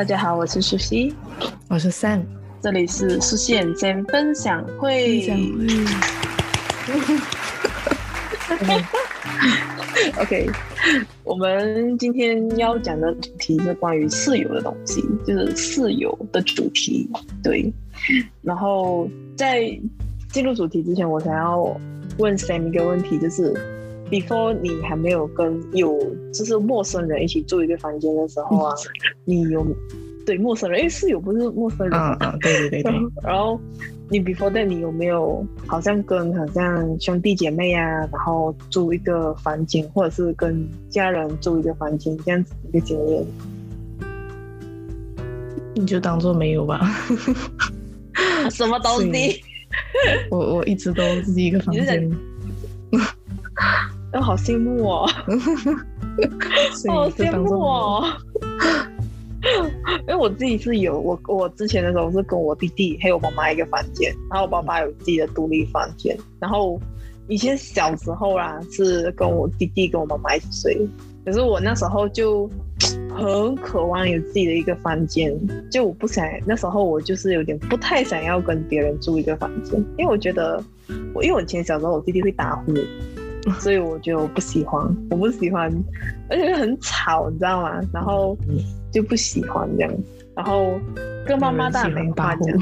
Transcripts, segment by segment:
大家好，我是苏西，我是 Sam，这里是舒希 and Sam。分享会。OK，我们今天要讲的主题是关于室友的东西，就是室友的主题。对，然后在进入主题之前，我想要问 Sam 一个问题，就是 before 你还没有跟有就是陌生人一起住一个房间的时候啊，你有对陌生人，因为室友不是陌生人啊啊，对对对对，然后。你 before that 你有没有好像跟好像兄弟姐妹啊，然后住一个房间，或者是跟家人住一个房间这样子一个经验？你就当做没有吧。什么东西？我我一直都自己一个房间。我好羡慕哦！好羡慕哦！因为我自己是有我我之前的时候是跟我弟弟还有我妈妈一个房间，然后我爸爸有自己的独立房间。然后以前小时候啦，是跟我弟弟跟我妈妈一起睡。可是我那时候就很渴望有自己的一个房间，就我不想那时候我就是有点不太想要跟别人住一个房间，因为我觉得我因为我以前小时候我弟弟会打呼，所以我觉得我不喜欢，我不喜欢，而且很吵，你知道吗？然后。就不喜欢这样，然后跟妈妈大没话讲，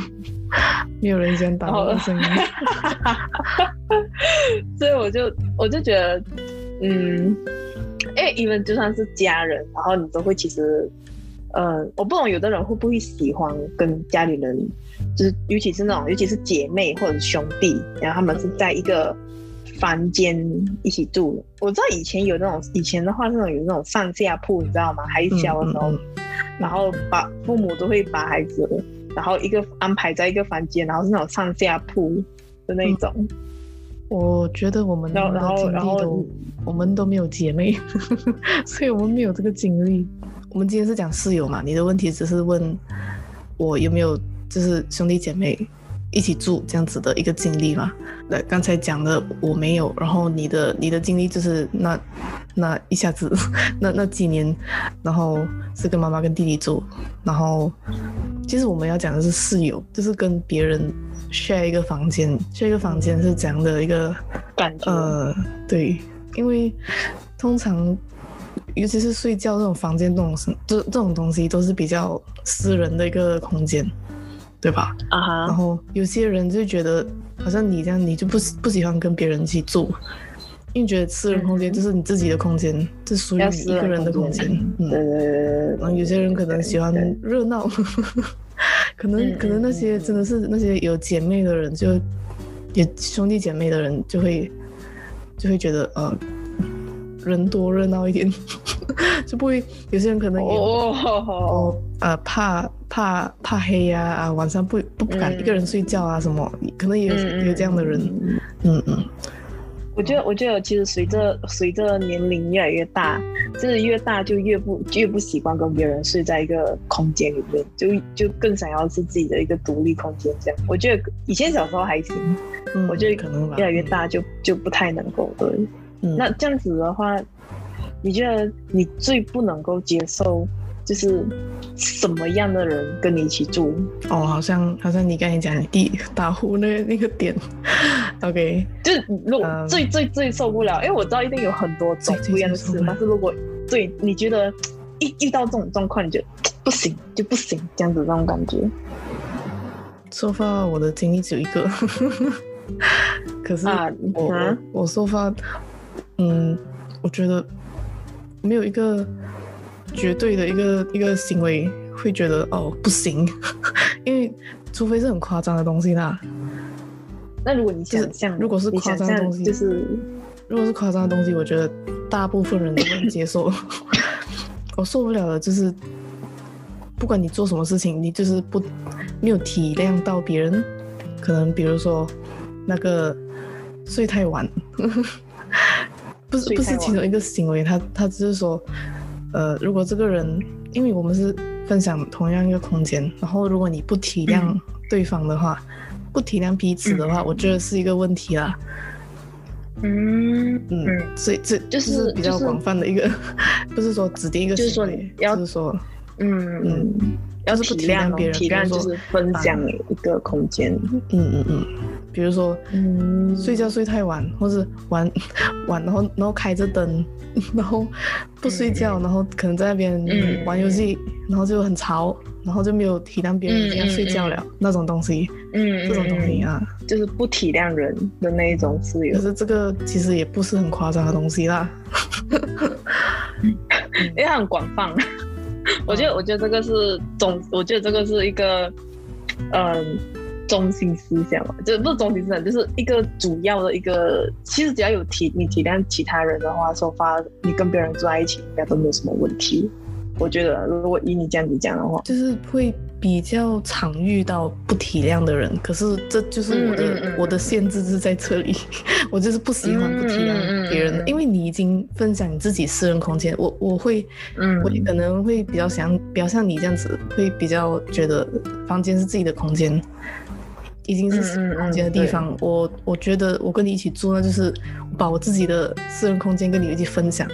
没有人喜欢打呼的声音，所以我就我就觉得，嗯，哎，因为就算是家人，然后你都会其实，呃，我不懂有的人会不会喜欢跟家里人，就是尤其是那种尤其是姐妹或者兄弟，然后他们是在一个。房间一起住，我知道以前有那种，以前的话那种有那种上下铺，你知道吗？还小的时候，嗯嗯嗯、然后把父母都会把孩子，然后一个安排在一个房间，然后是那种上下铺的那种。嗯、我觉得我们然后然后然后我们都没有姐妹，所以我们没有这个经历。我们今天是讲室友嘛？你的问题只是问我有没有就是兄弟姐妹。一起住这样子的一个经历嘛？那，刚才讲的我没有，然后你的你的经历就是那那一下子 那那几年，然后是跟妈妈跟弟弟住，然后其实我们要讲的是室友，就是跟别人 share 一个房间，share 一个房间是怎样的一个感觉？呃，对，因为通常尤其是睡觉这种房间这种这这种东西都是比较私人的一个空间。对吧？啊哈。然后有些人就觉得，好像你这样，你就不不喜欢跟别人一起住，因为觉得私人空间就是你自己的空间，这属于你一个人的空间。嗯。然后有些人可能喜欢热闹，可能可能那些真的是那些有姐妹的人，就有兄弟姐妹的人，就会就会觉得呃。人多热闹一点，就不会有些人可能也哦，哦呃怕怕怕黑呀啊，啊晚上不不敢一个人睡觉啊什么，嗯、可能也有有这样的人，嗯嗯。嗯我觉得我觉得其实随着随着年龄越来越大，就是越大就越不越不习惯跟别人睡在一个空间里面，就就更想要是自己的一个独立空间这样。我觉得以前小时候还行，嗯、我觉得可能越来越大就就不太能够对。嗯、那这样子的话，你觉得你最不能够接受就是什么样的人跟你一起住？哦，好像好像你刚才讲你弟打呼那那个点，OK，就是如果最最最受不了，因为我知道一定有很多种不一样的事，但是如果对你觉得一遇到这种状况，你就不行就不行，这样子那种感觉。说实话，我的经历只有一个，可是我、啊、我我说话。嗯，我觉得没有一个绝对的一个一个行为会觉得哦不行，因为除非是很夸张的东西啦。那如果你想象，如果是夸张的东西，就是如果是夸张的东西，我觉得大部分人都能接受。我受不了的就是，不管你做什么事情，你就是不没有体谅到别人，可能比如说那个睡太晚。不是不是其中一个行为，他他只是说，呃，如果这个人，因为我们是分享同样一个空间，然后如果你不体谅对方的话，嗯、不体谅彼此的话，嗯、我觉得是一个问题啦。嗯嗯，所以这就是比较广泛的一个，就是、不是说指定一个行为，就是说，要就是说，嗯嗯，要是不体谅别人，体谅就是分享一个空间。嗯嗯嗯，比如说，嗯，睡觉睡太晚，或是玩 玩，然后然后开着灯，然后不睡觉，然后可能在那边玩游戏，然后就很吵，然后就没有体谅别人要睡觉了那种东西。嗯，这种东西啊，就是不体谅人的那一种自由。可是这个其实也不是很夸张的东西啦，因为它很广泛。我觉得，我觉得这个是中，我觉得这个是一个，嗯，中心思想嘛，就不是中心思想，就是一个主要的一个。其实只要有体，你体谅其他人的话，说发你跟别人住在一起，应该都没有什么问题。我觉得，如果以你这样子讲的话，就是会比较常遇到不体谅的人。可是这就是我的、嗯嗯、我的限制是在这里，我就是不喜欢不体谅别人，因为你已经分享你自己私人空间，我我会，嗯，我可能会比较想，比较像你这样子，会比较觉得房间是自己的空间，已经是私人空间的地方。我我觉得我跟你一起住，那就是把我自己的私人空间跟你一起分享。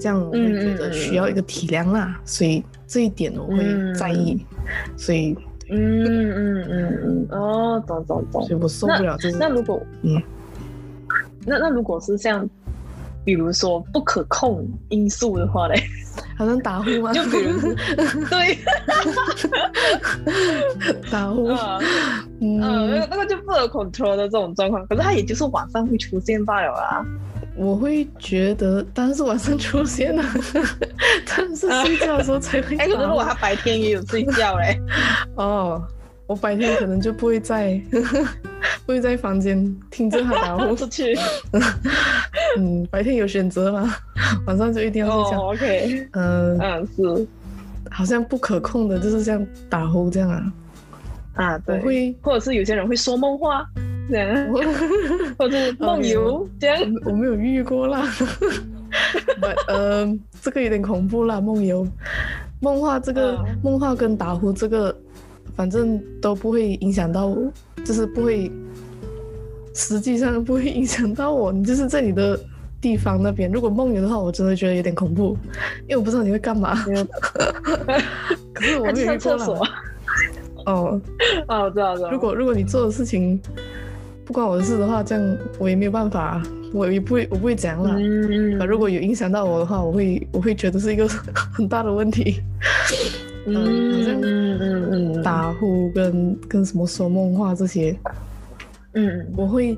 这样我会觉得需要一个体谅啦，嗯、所以这一点我会在意，嗯、所以嗯嗯嗯嗯哦，懂懂懂，所以我受不了这种。那如果嗯，那那如果是像比如说不可控因素的话嘞，好像打呼吗？就比如 对，打呼啊，嗯，那个就不能 control 的这种状况，可是它也就是晚上会出现罢了啊。我会觉得当然是晚上出现了，但是睡觉的时候才会。哎，可是如果他白天也有睡觉嘞？哦，我白天可能就不会在，不会在房间听着他打呼。出去。嗯，白天有选择吗？晚上就一定要睡觉。Oh, OK。嗯嗯是，好像不可控的，就是像打呼这样啊。啊，对。会，或者是有些人会说梦话。这样，或者梦游这样，我没有遇过啦。呃，这个有点恐怖啦，梦游、梦话这个梦话跟打呼这个，反正都不会影响到我，就是不会，实际上不会影响到我。你就是在你的地方那边，如果梦游的话，我真的觉得有点恐怖，因为我不知道你会干嘛。可是我没有遇过啦。哦，哦，我 知道，知道。如果如果你做的事情。不关我的事的话，这样我也没有办法，我也不会，我不会讲了。嗯、如果有影响到我的话，我会，我会觉得是一个 很大的问题。嗯，好像嗯嗯嗯，打呼跟跟什么说梦话这些，嗯，我会。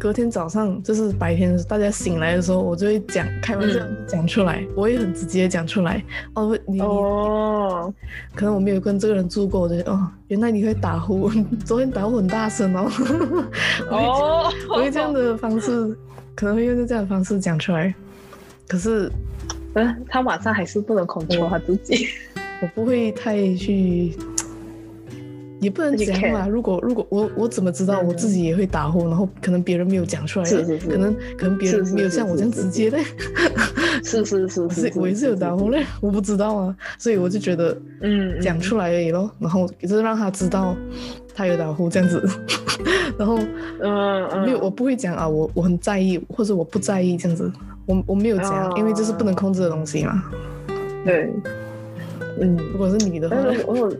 隔天早上就是白天大家醒来的时候，我就会讲开玩笑讲出来，嗯、我也很直接讲出来。哦，你哦，可能我没有跟这个人住过，我就哦，原来你会打呼，昨天打呼很大声哦。哦，我会这样的方式，哦、可能会用这样的方式讲出来。可是，呃，他晚上还是不能控制他自己，我不会太去。也不能讲嘛。如果如果我我怎么知道我自己也会打呼，然后可能别人没有讲出来，可能可能别人没有像我这样直接的，是是是 是，我也是有打呼嘞，我不知道啊，所以我就觉得嗯，讲出来而已咯，然后就是让他知道他有打呼这样子，然后嗯嗯，没有我不会讲啊，我我很在意或者我不在意这样子，我我没有讲，因为这是不能控制的东西嘛，对。嗯，如果是你的话，我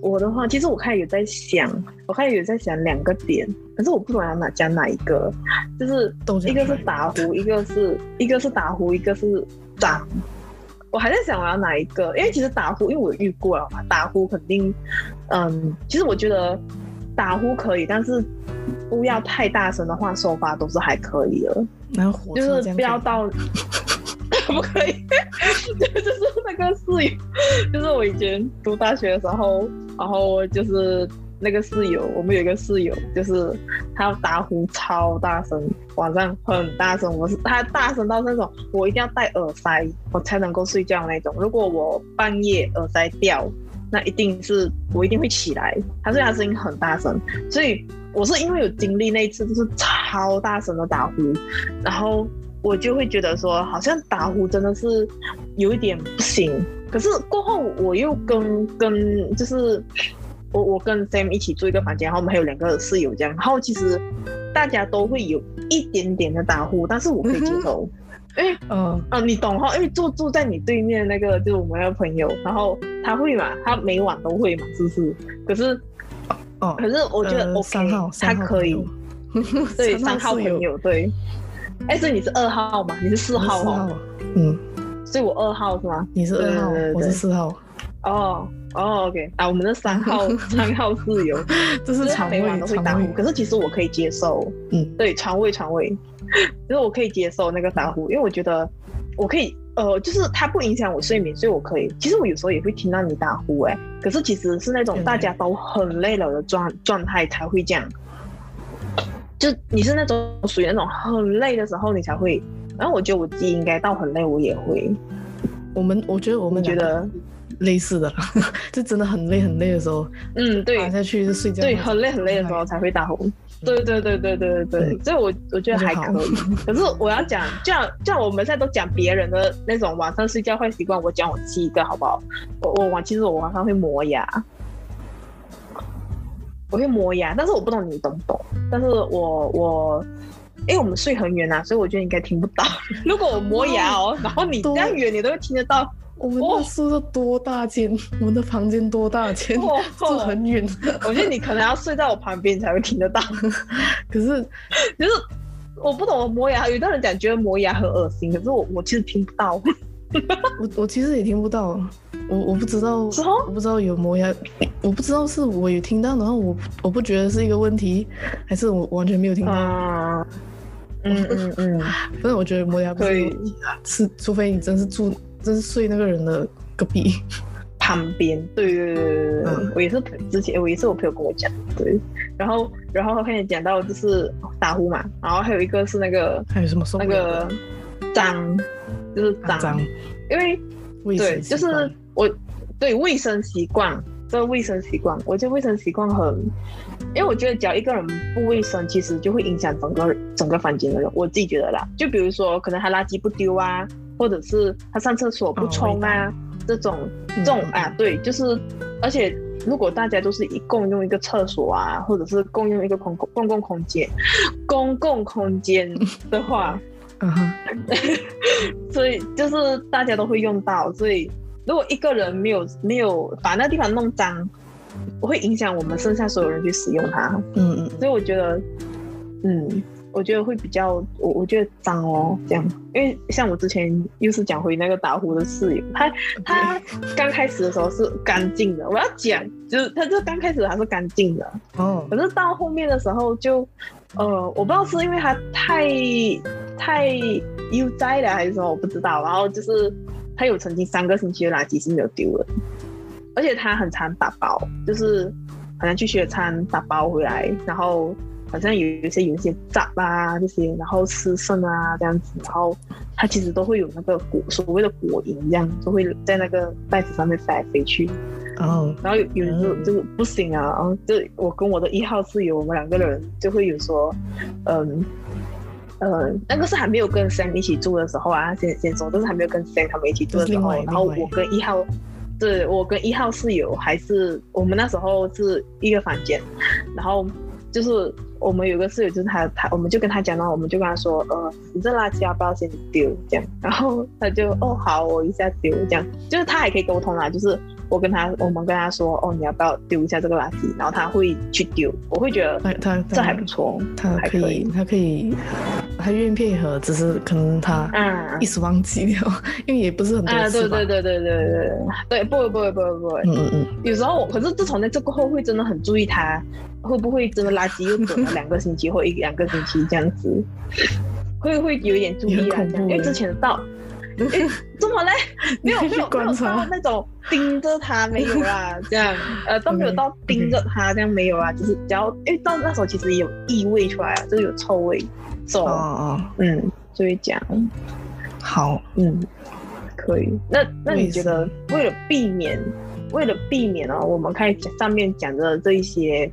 我的话，其实我开始有在想，我开始有在想两个点，可是我不懂要哪讲哪一个，就是一个是打呼，一个是一个是打呼，一个是打，我还在想我要哪一个，因为其实打呼，因为我遇过了嘛，打呼肯定，嗯，其实我觉得打呼可以，但是不要太大声的话，收发都是还可以的，就是不要到。不可以，就是那个室友，就是我以前读大学的时候，然后就是那个室友，我们有一个室友，就是他打呼超大声，晚上很大声，我是他大声到那种，我一定要戴耳塞，我才能够睡觉那种。如果我半夜耳塞掉，那一定是我一定会起来。他说他声音很大声，所以我是因为有经历那一次，就是超大声的打呼，然后。我就会觉得说，好像打呼真的是有一点不行。可是过后我又跟跟就是我我跟 Sam 一起住一个房间，然后我们还有两个室友这样。然后其实大家都会有一点点的打呼，但是我可以接受。因为嗯啊，你懂哈？因为住住在你对面那个就是我们那个朋友，然后他会嘛，他每晚都会嘛，是不是？可是哦，可是我觉得 OK，他可以。对，三号朋友对。哎，所以你是二号嘛？你是四号哦？嗯，所以我二号是吗？你是二号，我是四号。哦哦，OK 啊，我们的三号 三号室友，这是肠胃都会打呼，可是其实我可以接受。嗯，对，肠胃肠胃。其实我可以接受那个打呼，因为我觉得我可以，呃，就是它不影响我睡眠，所以我可以。其实我有时候也会听到你打呼，哎，可是其实是那种大家都很累了的状状态才会这样。就你是那种属于那种很累的时候，你才会。然后我觉得我自己应该到很累，我也会。我们我觉得我们觉得类似的，就真的很累很累的时候，嗯，对，躺下去就睡觉。对，很累很累的时候才会打呼。对对对对对对对，所以我我觉得还可以。可是我要讲，这样这样我们现在都讲别人的那种晚上睡觉坏习惯，我讲我自己一个好不好？我我晚其实我晚上会磨牙，我会磨牙，但是我不懂你懂不懂？但是我我因为我们睡很远啊，所以我觉得应该听不到。如果我磨牙哦，然后你这样远你都会听得到。我们的宿舍多大间？我们的房间多大间？住很远。我觉得你可能要睡在我旁边才会听得到。可是，就是我不懂我磨牙，有的人讲觉得磨牙很恶心，可是我我其实听不到。我我其实也听不到，我我不知道，我不知道有磨牙，我不知道是我有听到，然后我我不觉得是一个问题，还是我完全没有听到。嗯嗯嗯，反正我觉得磨牙不是，是除非你真是住。真是睡那个人的隔壁旁边，对对对对对，嗯、我也是之前我也是我朋友跟我讲，对，然后然后他跟你讲到就是打呼嘛，然后还有一个是那个还有什么那个脏，就是脏，脏。因为对，就是我对卫生习惯，这个卫生习惯，我觉得卫生习惯很，因为我觉得只要一个人不卫生，其实就会影响整个整个房间的人，我自己觉得啦，就比如说可能他垃圾不丢啊。或者是他上厕所不冲啊，哦、这种这种啊，对，就是，而且如果大家都是一共用一个厕所啊，或者是共用一个公共公共空间，公共空间的话，嗯哼，所以就是大家都会用到，所以如果一个人没有没有把那地方弄脏，会影响我们剩下所有人去使用它，嗯嗯，所以我觉得，嗯。我觉得会比较，我我觉得脏哦，这样，因为像我之前又是讲回那个打呼的室友，他他刚开始的时候是干净的，我要讲，就是他就刚开始还是干净的，哦，可是到后面的时候就，呃，我不知道是因为他太太悠哉了还是什么，我不知道，然后就是他有曾经三个星期的垃圾是没有丢的，而且他很常打包，就是好像去学餐打包回来，然后。好像有一些有一些杂啊这些，然后吃剩啊这样子，然后他其实都会有那个果所谓的果蝇，这样就会在那个袋子上面飞来飞去。哦，然后有有时候就不行啊，然后就我跟我的一号室友，我们两个人就会有说，嗯，呃，那个是还没有跟 Sam 一起住的时候啊，先先说，就是还没有跟 Sam 他们一起住的时候，然后我跟一号，对，我跟一号室友还是我们那时候是一个房间，然后就是。我们有个室友，就是他，他我们就跟他讲了，我们就跟他说，呃，你这垃圾要不要先丢？这样，然后他就，哦，好，我一下丢，这样，就是他还可以沟通啦，就是。我跟他我们跟他说哦你要不要丢一下这个垃圾？然后他会去丢。我会觉得他他这还不错他还可以。他可以他愿意配合只是可能他一时忘记了 因为也不是很多次对对对对对对对不会不会不会不会。嗯嗯嗯。有时候可是自从那次过后会真的很注意他会不会真的垃圾又走了两个星期或一两个星期这样子会会有一点注意啊 因为之前的到哎，怎么嘞？没有没有没有到那种盯着他没有啊，这样呃都没有到盯着他这样没有啊，就是只要因为到那时候其实也有异味出来啊，就是有臭味，走哦哦，嗯，就会讲好，嗯，可以。那那你觉得为了避免为了避免呢，我们开始上面讲的这一些，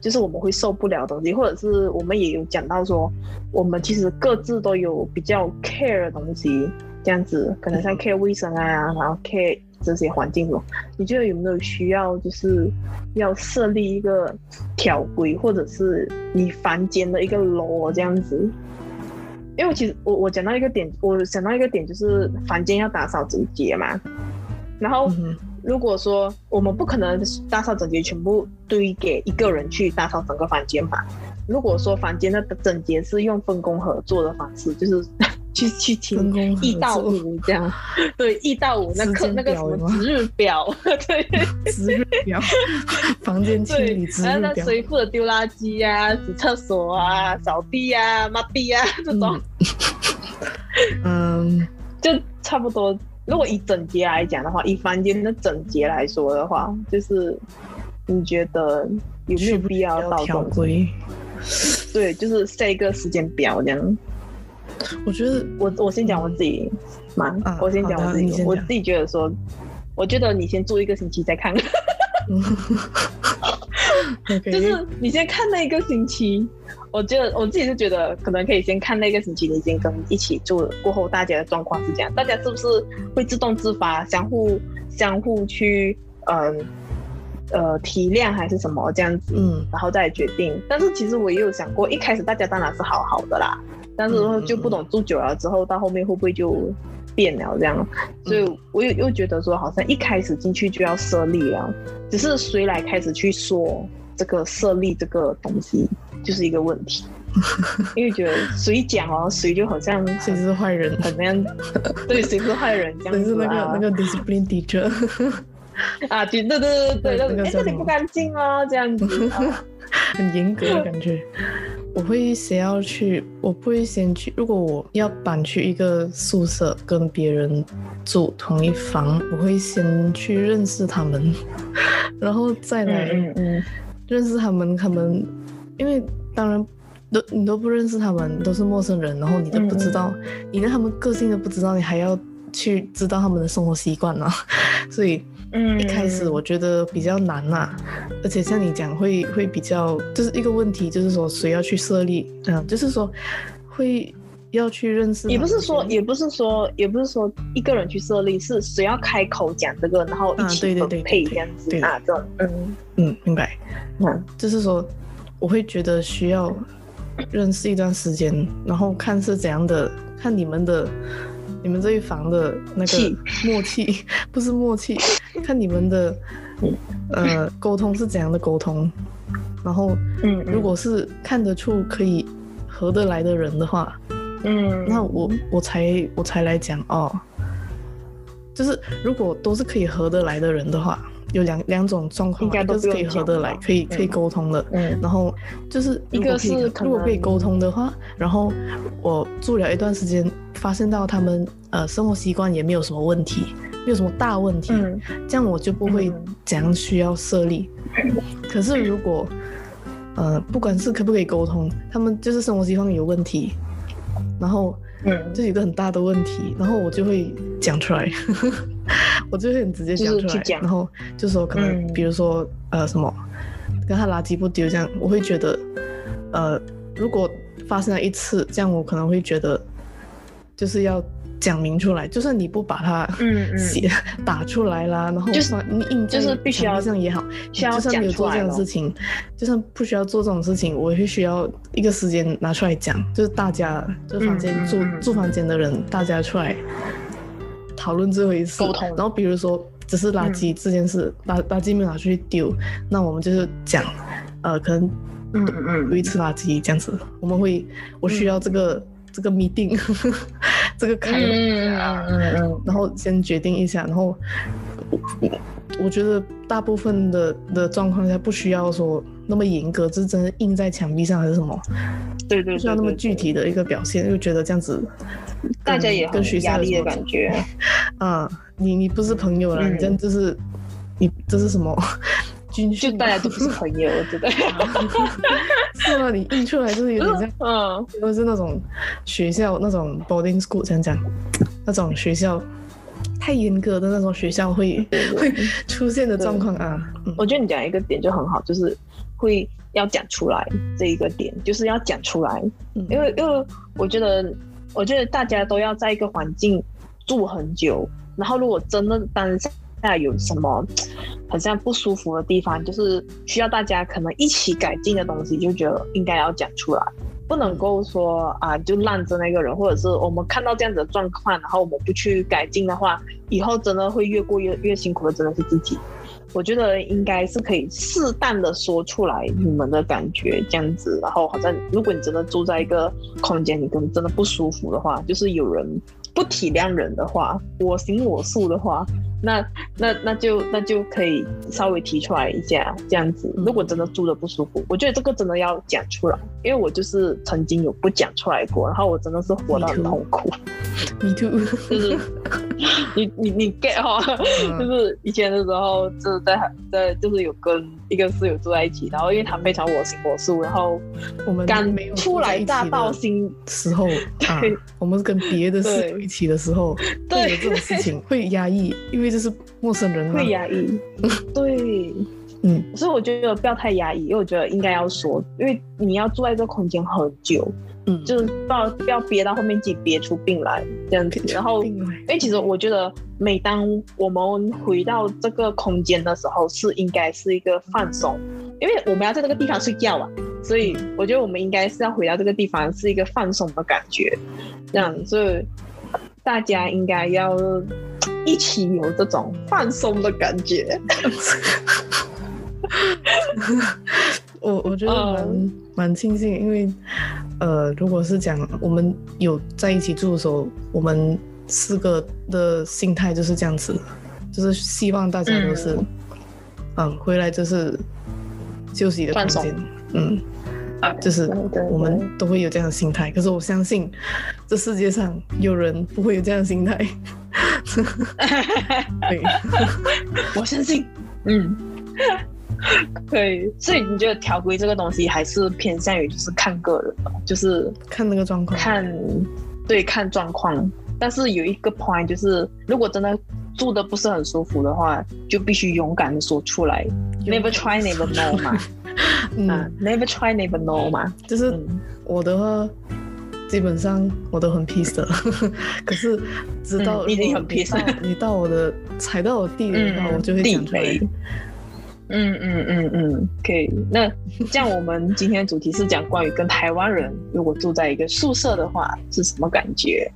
就是我们会受不了的东西，或者是我们也有讲到说，我们其实各自都有比较 care 的东西。这样子可能像 care 卫生啊，然后 care 这些环境中，你觉得有没有需要就是要设立一个条规，或者是你房间的一个 law 这样子？因为其实我我讲到一个点，我想到一个点就是房间要打扫整洁嘛。然后如果说我们不可能打扫整洁全部堆给一个人去打扫整个房间吧。如果说房间的整洁是用分工合作的方式，就是 去去清一到五这样，对，一到五那课那个什么值日表，对，值日表，房间清理值日表，那谁负责丢垃圾啊、洗厕所啊、扫地啊、抹地啊这种，嗯，就差不多。如果以整洁来讲的话，以房间的整洁来说的话，就是你觉得有没有必要到条规？对，就是设一个时间表这样。我觉得我我先讲我自己嘛，啊、我先讲我自己，我自己觉得说，我觉得你先住一个星期再看。就是你先看那一个星期，我觉得我自己是觉得可能可以先看那个星期，你已经跟一起住了过后，大家的状况是这样，大家是不是会自动自发，相互相互去嗯。呃，体谅还是什么这样子，嗯，然后再决定。但是其实我也有想过，一开始大家当然是好好的啦，但是就不懂住久了之后，到后面会不会就变了这样？所以我又又觉得说，好像一开始进去就要设立了，只是谁来开始去说这个设立这个东西，就是一个问题。因为觉得谁讲哦，谁就好像谁是坏人，怎么样？对，谁是坏人这样子啊？那个那个 discipline teacher。啊，对对对对对，哎，这里不干净哦，这样子，很严格的感觉。我会先要去，我不会先去。如果我要搬去一个宿舍跟别人住同一房，我会先去认识他们，然后再来认识他们。他们因为当然都你都不认识他们，都是陌生人，然后你都不知道，你连他们个性都不知道，你还要去知道他们的生活习惯呢，所以。嗯，一开始我觉得比较难呐、啊，而且像你讲会会比较，就是一个问题，就是说谁要去设立，嗯，就是说会要去认识，也不是说也不是说也不是说一个人去设立，是谁要开口讲这个，然后一起分配这样子啊，这种，嗯嗯，明白，嗯，就是说我会觉得需要认识一段时间，然后看是怎样的，看你们的。你们这一房的那个默契，不是默契，看你们的呃沟通是怎样的沟通，然后嗯，如果是看得出可以合得来的人的话，嗯，那我我才我才来讲哦，就是如果都是可以合得来的人的话。有两两种状况，一个是可以合得来，可以可以沟通的。嗯，然后就是一个是如果可以沟通的话，然后我住了一段时间，发现到他们呃生活习惯也没有什么问题，没有什么大问题，嗯，这样我就不会怎样需要设立。可是如果呃不管是可不可以沟通，他们就是生活习惯有问题，然后。嗯，这是一个很大的问题，然后我就会讲出来，我就会很直接讲出来，然后就说可能，比如说、嗯、呃什么，跟他垃圾不丢这样，我会觉得，呃，如果发生了一次，这样我可能会觉得，就是要。讲明出来，就算你不把它写、嗯。嗯、打出来啦，然后就是你印就是必须要这样也好，就算没有做这样的事情，就算不需要做这种事情，我也需要一个时间拿出来讲，就是大家就房间住、嗯、住房间的人，大家出来讨论这回事，沟通。然后比如说只是垃圾这件事，嗯、垃垃圾没有拿出去丢，那我们就是讲，呃，可能嗯嗯，有一次垃圾这样子，我们会我需要这个。嗯这个 meeting，这个开了。啊，嗯嗯嗯，然后先决定一下，然后我我觉得大部分的的状况下不需要说那么严格，就是真的印在墙壁上还是什么，对对，不需要那么具体的一个表现，就觉得这样子大家也跟学校的感觉，啊，你你不是朋友了，嗯、你这样就是你这是什么？就大家都不是朋友，我觉得。是吗？你印出来就是有点像，嗯，都是那种学校那种 boarding school 这样讲，那种学校太严格的那种学校会会出现的状况啊。我觉得你讲一个点就很好，就是会要讲出来这一个点，就是要讲出来，因为因为我觉得我觉得大家都要在一个环境住很久，然后如果真的当下。下有什么好像不舒服的地方，就是需要大家可能一起改进的东西，就觉得应该要讲出来，不能够说啊就烂着那个人，或者是我们看到这样子的状况，然后我们不去改进的话，以后真的会越过越越辛苦的，真的是自己。我觉得应该是可以适当的说出来你们的感觉这样子，然后好像如果你真的住在一个空间，你可能真的不舒服的话，就是有人不体谅人的话，我行我素的话。那那那就那就可以稍微提出来一下这样子。如果真的住的不舒服，我觉得这个真的要讲出来，因为我就是曾经有不讲出来过，然后我真的是活到很痛苦。Me too，就是你你你 get 哈，就是以前的时候就是在在就是有跟一个室友住在一起，然后因为他非常我行我素，然后我们刚初来乍到新时候，对，我们跟别的室友一起的时候，对有这种事情会压抑，因为。就是陌生人会压抑，对，嗯，所以我觉得不要太压抑，因为我觉得应该要说，因为你要住在这个空间很久，嗯，就是不要不要憋到后面自己憋出病来这样子。然后，因为其实我觉得，每当我们回到这个空间的时候，是应该是一个放松，因为我们要在这个地方睡觉啊，所以我觉得我们应该是要回到这个地方是一个放松的感觉，这样，所以大家应该要。一起有这种放松的感觉，我我觉得蛮蛮庆幸，因为呃，如果是讲我们有在一起住的时候，我们四个的心态就是这样子，就是希望大家都是嗯，嗯，回来就是休息的空间，嗯。啊，就是我们都会有这样的心态，可是我相信这世界上有人不会有这样的心态。对，我相信，嗯，可以。所以你觉得条规这个东西还是偏向于就是看个人，就是看那个状况，看，对，看状况。但是有一个 point 就是，如果真的住的不是很舒服的话，就必须勇敢的说出来，never try never know 嘛。嗯、uh,，never try, never know 嘛。就是我的话，基本上我都很 peace 的。可是直到你已经很 peace，你到我的踩到我地雷的话，我就会讲出来。嗯嗯嗯嗯，可以。那这样我们今天主题是讲关于跟台湾人如果住在一个宿舍的话是什么感觉？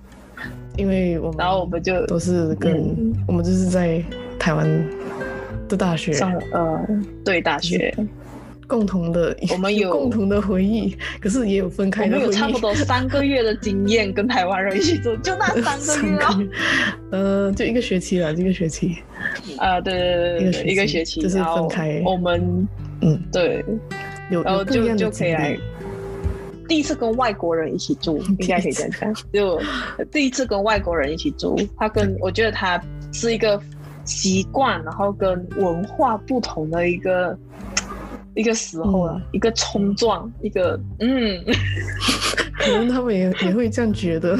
因为我们然后我们就都是跟、嗯、我们就是在台湾的大学上呃对大学。共同的，我们 有共同的回忆，可是也有分开的回忆。我们有差不多三个月的经验，跟台湾人一起住，就那三个月，哦，呃，就一个学期了，这个学期。啊，对对对对，一个学期就是分开。我们，嗯，对，有然后就就可以来。第一次跟外国人一起住，应该可以这样讲。就第一次跟外国人一起住，他跟我觉得他是一个习惯，然后跟文化不同的一个。一个时候啊，嗯、一个冲撞，一个嗯，可能他们也也会这样觉得，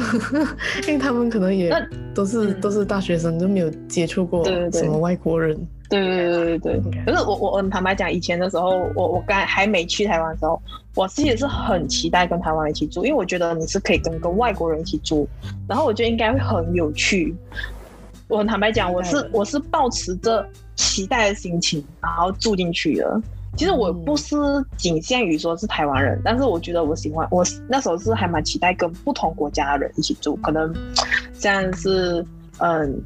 因为他们可能也都是、嗯、都是大学生，都没有接触过什么外国人。对对对对对对。可是我我我坦白讲，以前的时候，我我刚还没去台湾的时候，我自己也是很期待跟台湾人一起住，因为我觉得你是可以跟个外国人一起住，然后我觉得应该会很有趣。我很坦白讲，我是我是抱持着期待的心情，然后住进去的。其实我不是仅限于说是台湾人，嗯，但是我觉得我喜欢，我那时候是还蛮期待跟不同国家的人一起住，可能像是嗯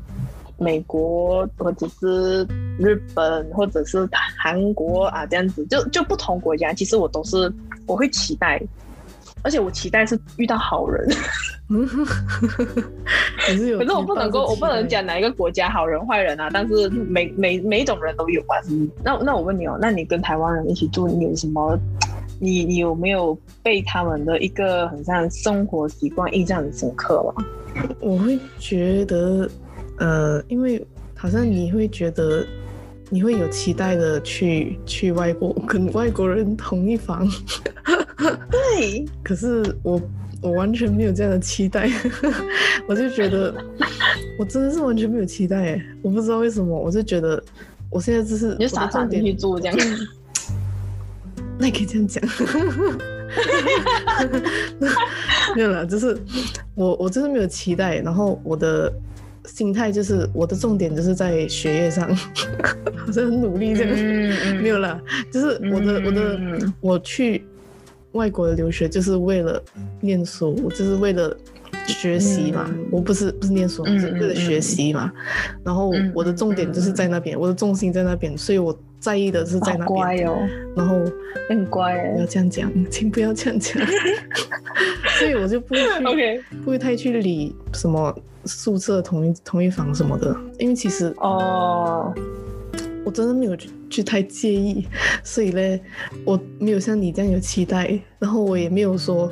美国或者是日本或者是韩国啊这样子，就就不同国家，其实我都是我会期待。而且我期待是遇到好人，可是我不能够，我不能讲哪一个国家好人坏人啊。但是每每每一种人都有关系。那那我问你哦，那你跟台湾人一起住，你有什么？你你有没有被他们的一个很像生活习惯印象很深刻吗？我会觉得，呃，因为好像你会觉得。你会有期待的去去外国跟外国人同一房，对。可是我我完全没有这样的期待，我就觉得我真的是完全没有期待哎，我不知道为什么，我就觉得我现在就是你就傻傻的去做这样，那也可以这样讲，没有啦，就是我我真的没有期待，然后我的心态就是我的重点就是在学业上，好像很努力这样，嗯嗯、没有啦，就是我的、嗯、我的我去外国的留学就是为了念书，就是为了学习嘛，嗯、我不是不是念书，是为了学习嘛，嗯、然后我的重点就是在那边，嗯、我的重心在那边，所以我在意的是在那边，乖哦，然后很乖，不要这样讲，请不要这样讲，所以我就不会去.不会太去理什么。宿舍同一同一房什么的，因为其实哦，我真的没有去，去太介意，所以嘞，我没有像你这样有期待，然后我也没有说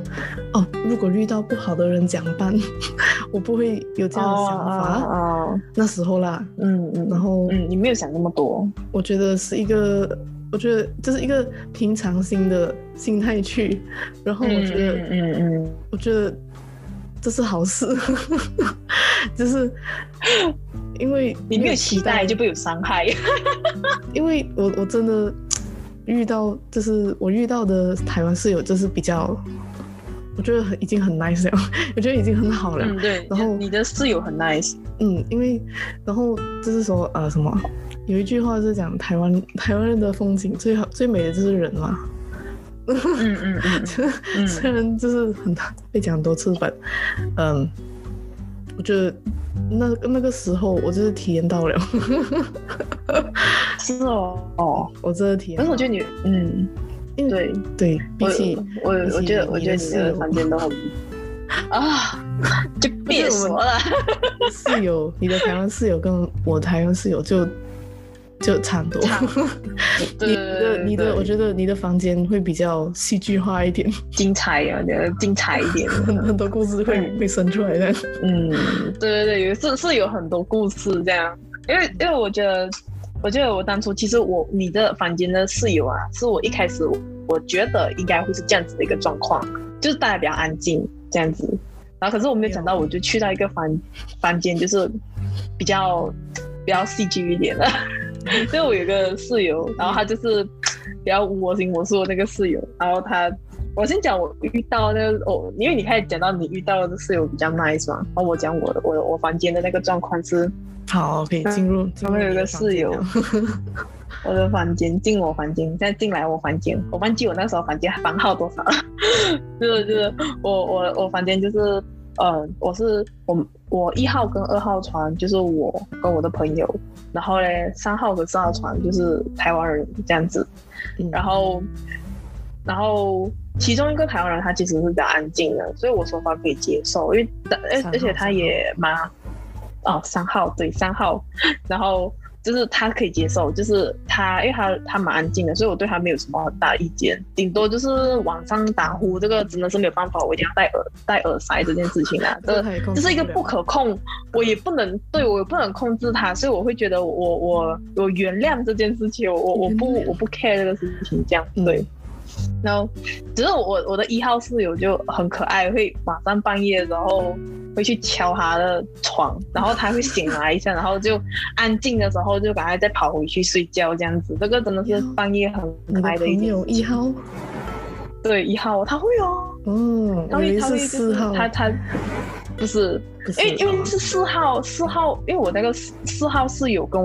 哦，如果遇到不好的人怎么办？我不会有这样的想法。哦，哦那时候啦，嗯嗯，然后嗯，你没有想那么多，我觉得是一个，我觉得这是一个平常心的心态去，然后我觉得，嗯嗯，嗯，我觉得。这是好事，就是因为你没有期待就不会有伤害。因为我我真的遇到，就是我遇到的台湾室友，就是比较，我觉得很已经很 nice 了，我觉得已经很好了。嗯，对。然后你的室友很 nice。嗯，因为然后就是说呃什么，有一句话是讲台湾台湾人的风景最好最美的就是人嘛。嗯嗯 嗯，虽然就是很被讲很多次但，嗯，我觉得那那个时候我就是体验到了，是哦哦，我真的体验。但是我觉得你，嗯，对对，比起我我觉得我觉得你的房间都很 啊，就别说了，室友，你的台湾室友跟我台湾室友就。就差不多，你的你的，我觉得你的房间会比较戏剧化一点，精彩啊，精彩一点，很 很多故事会会生出来的。嗯，对对对，是是有很多故事这样，因为因为我觉得，我觉得我当初其实我你的房间的室友啊，是我一开始我觉得应该会是这样子的一个状况，就是大家比较安静这样子，然后可是我没有。想到，我就去到一个房房间，就是比较比较戏剧一点的。因为我有个室友，然后他就是比较我行我素的那个室友，然后他，我先讲我遇到那个哦，因为你开始讲到你遇到的室友比较 nice 嘛，然后我讲我的，我我房间的那个状况是，好，可以进入。他们有个室友，我的房间进我房间，再进来我房间，我忘记我那时候房间房号多少了，就是就是我我我房间就是，呃，我是我我一号跟二号床就是我跟我的朋友。然后嘞，三号和四号床就是台湾人这样子，嗯、然后，然后其中一个台湾人他其实是比较安静的，所以我说话可以接受，因为而而且他也蛮，哦，三号对三号，然后。就是他可以接受，就是他，因为他他蛮安静的，所以我对他没有什么很大意见，顶多就是晚上打呼，这个真的是没有办法，我一定要戴耳戴耳塞这件事情啊，这这是一个不可控，我也不能对我也不能控制他，所以我会觉得我我我原谅这件事情，我我我不我不 care 这个事情，这样对。然后只是我我的一号室友就很可爱，会马上半夜然后。会去敲他的床，然后他会醒来一下，然后就安静的时候就赶快再跑回去睡觉，这样子。这个真的是半夜很可爱的一件事。有一号，对一号，他会哦。嗯，他会他会四号，他他不是，因为因为是四号四号，因为我那个四号室友跟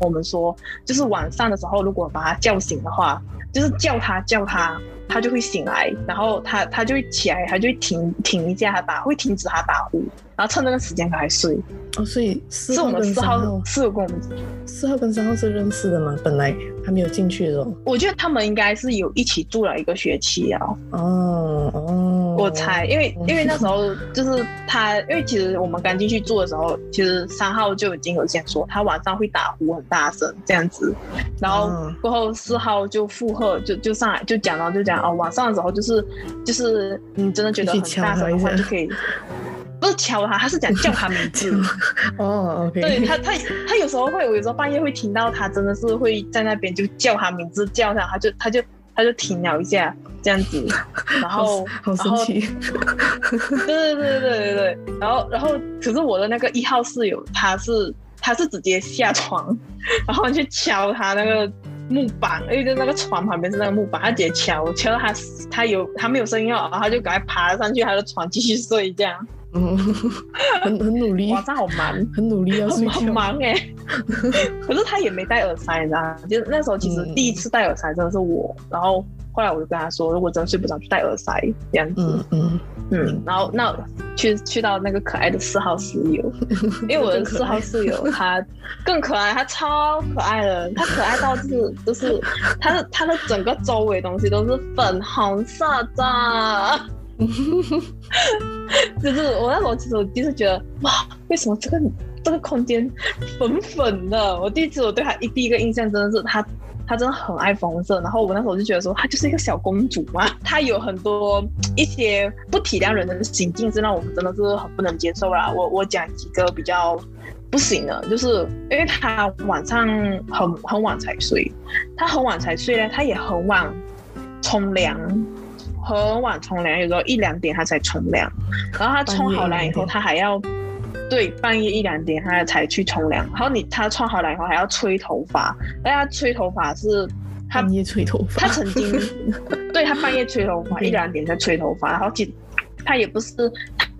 我们说，就是晚上的时候如果把他叫醒的话，就是叫他叫他。他就会醒来，然后他他就会起来，他就会停停一下，他打会停止他打呼，然后趁那个时间赶快睡。哦，所以是我们四号四号跟我们四号跟三号是认识的吗？本来还没有进去的时候。我觉得他们应该是有一起住了一个学期啊。哦哦，我猜，因为因为那时候就是他，因为其实我们刚进去住的时候，其实三号就已经有先说他晚上会打呼很大声这样子，然后过后四号就附和，就就上来就讲到就讲。哦，晚上的时候就是就是你真的觉得很大声的话就可以，不是敲他，他是讲叫他名字。哦。对他，他他有时候会，我有时候半夜会听到他真的是会在那边就叫他名字，叫他，他就他就他就停了一下这样子，然后好神奇。对对对对对对，然后然后可是我的那个一号室友，他是他是直接下床，然后去敲他那个。木板，因为就那个床旁边是那个木板，他直接敲敲到他，他有他没有声音了，然后他就赶快爬上去他的床继续睡这样。嗯，很很努力，晚上好忙，很努力要 睡觉，很忙哎、欸。可是他也没戴耳塞，你知道吗？就是那时候其实第一次戴耳塞真的是我，嗯、然后后来我就跟他说，如果真的睡不着就戴耳塞这样子。嗯嗯嗯。然后那去去到那个可爱的四号室友，因为我的四号室友他更可爱，他超可爱的，他可爱到就是就是他的他的整个周围东西都是粉红色的。就是我那时候其实我第一次觉得哇，为什么这个这个空间粉粉的？我第一次我对他一第一个印象真的是他，她真的很爱粉色。然后我那时候就觉得说，她就是一个小公主嘛。她有很多一些不体谅人的行径，是让我们真的是很不能接受啦。我我讲几个比较不行的，就是因为她晚上很很晚才睡，她很晚才睡呢，她也很晚冲凉。很晚冲凉，有时候一两点他才冲凉，然后他冲好凉以后，他还要对半夜一两点他才去冲凉。然后你他冲好凉以后还要吹头发，但他吹头发是他半夜吹头发，他曾经 对他半夜吹头发一两点才吹头发，然后他也不是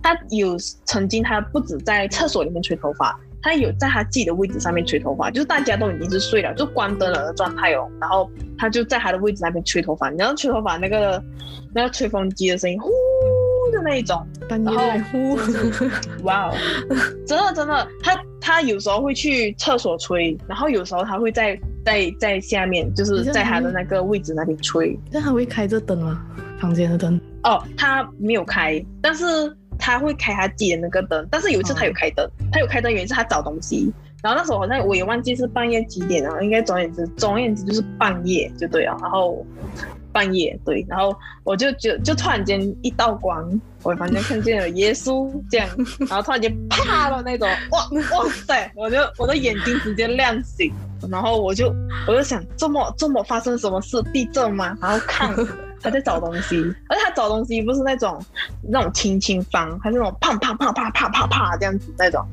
他有曾经他不止在厕所里面吹头发。他有在他自己的位置上面吹头发，就是大家都已经是睡了，就关灯了的状态哦。然后他就在他的位置那边吹头发，你知道吹头发那个那个吹风机的声音，呼的那一种，然后呼，哇哦，真的真的，他他有时候会去厕所吹，然后有时候他会在在在下面，就是在他的那个位置那边吹。那他会开着灯吗？房间的灯？哦，他没有开，但是。他会开他自己的那个灯，但是有一次他有开灯，他有开灯，原因是他找东西。然后那时候好像我也忘记是半夜几点了，应该总而言之，总而言之就是半夜就对了。然后半夜对，然后我就就就突然间一道光，我房间看见了耶稣这样，然后突然间啪的那种，哇哇塞，我就我的眼睛直接亮醒，然后我就我就想，这么这么发生什么事？地震吗？然后看。他在找东西，而且他找东西不是那种那种轻轻放，还是那种啪啪啪啪啪啪啪这样子那种。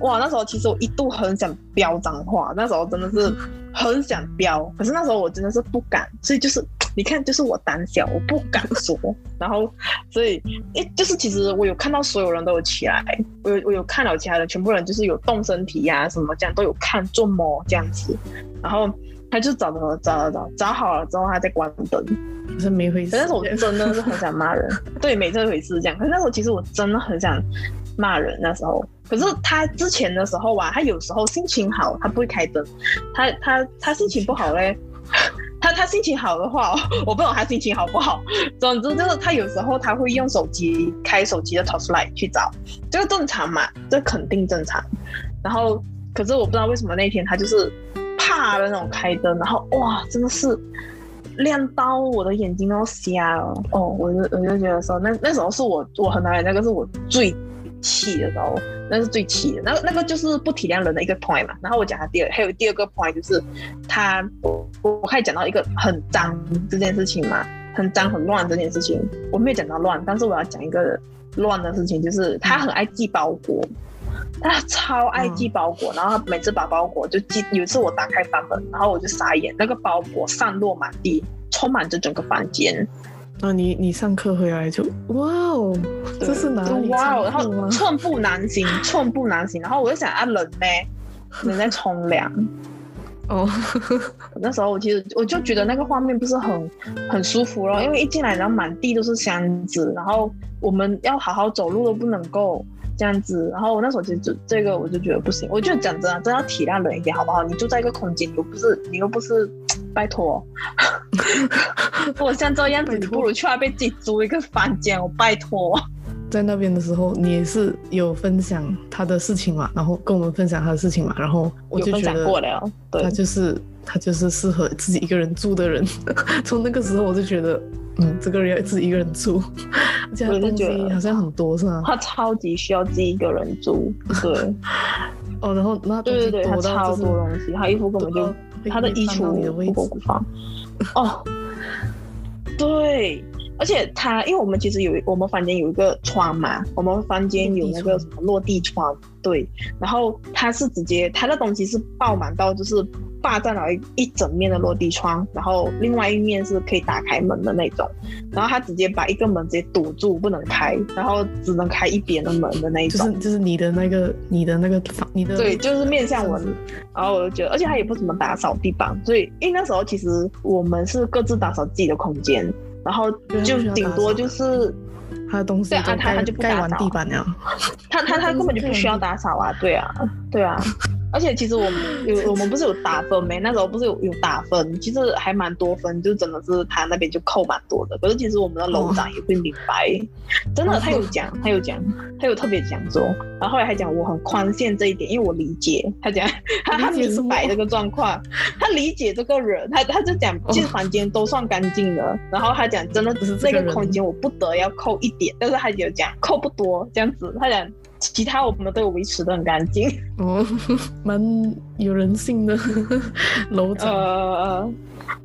哇，那时候其实我一度很想飙脏话，那时候真的是很想飙，可是那时候我真的是不敢，所以就是你看，就是我胆小，我不敢说。然后所以诶，就是其实我有看到所有人都有起来，我有我有看到其他人，全部人就是有动身体呀、什么这样都有看做么这样子，然后他就找找找找找找好了之后，他再关灯。可是没回事。那时候我真的是很想骂人，对，没这回事这样。可是那时候其实我真的很想骂人。那时候，可是他之前的时候啊，他有时候心情好，他不会开灯。他他他心情不好嘞，他他心情好的话，我不懂他心情好不好。总之就是他有时候他会用手机开手机的 torchlight 去找，这个正常嘛，这肯定正常。然后，可是我不知道为什么那天他就是啪的那种开灯，然后哇，真的是。亮到我的眼睛都瞎了哦！我就我就觉得说，那那时候是我我很难，那个是我最气的时候，那是最气的。那个那个就是不体谅人的一个 point 嘛。然后我讲他第二，还有第二个 point 就是他，我我可以讲到一个很脏这件事情嘛，很脏很乱这件事情。我没有讲到乱，但是我要讲一个乱的事情，就是他很爱寄包裹。他超爱寄包裹，嗯、然后他每次把包裹就寄。有一次我打开房门，然后我就傻眼，那个包裹散落满地，充满着整个房间。啊，你你上课回来就哇哦，这是哪里？哇哦，然后寸步难行，寸步难行。然后我就想啊，人呢？人在冲凉。哦，那时候我其实我就觉得那个画面不是很很舒服咯，因为一进来然后满地都是箱子，然后我们要好好走路都不能够。这样子，然后我那时候其实就这个我就觉得不行，我就讲真的，真要体谅人一点好不好？你住在一个空间，你又不是你又不是，拜托，我像这样子，你不如去外边自己租一个房间，我拜托。在那边的时候，你也是有分享他的事情嘛，然后跟我们分享他的事情嘛，然后我就觉得他就是他就是适合自己一个人住的人。从那个时候我就觉得，嗯，这个人要自己一个人住，而且他东西好像很多是吗？他超级需要自己一个人住，对。哦，然后那对对对，他超多东西，他衣服根本就他的衣橱不够不放。哦，对。而且他，因为我们其实有我们房间有一个窗嘛，我们房间有那个什么落地窗，对。然后他是直接他的东西是爆满到就是霸占了一一整面的落地窗，然后另外一面是可以打开门的那种，然后他直接把一个门直接堵住不能开，然后只能开一边的门的那一种，就是就是你的那个你的那个房你的对，就是面向门，然后我就觉得，而且他也不怎么打扫地板，所以因为那时候其实我们是各自打扫自己的空间，然后就顶多就是。他的东西，对啊，他他就不打扫地板了，他他他根本就不需要打扫啊，对啊，对啊。而且其实我们有我们不是有打分没？那时候不是有有打分，其实还蛮多分，就真的是他那边就扣蛮多的。可是其实我们的楼长也会明白，哦、真的他有讲，他有讲，他有特别讲说，然后后来还讲我很宽限这一点，因为我理解他讲他他明白这个状况，他理解这个人，他他就讲其实房间都算干净的，哦、然后他讲真的只是这个空间我不得要扣一点，但是他有讲扣不多这样子，他讲。其他我们都有维持的很干净哦，蛮有人性的楼层。呃，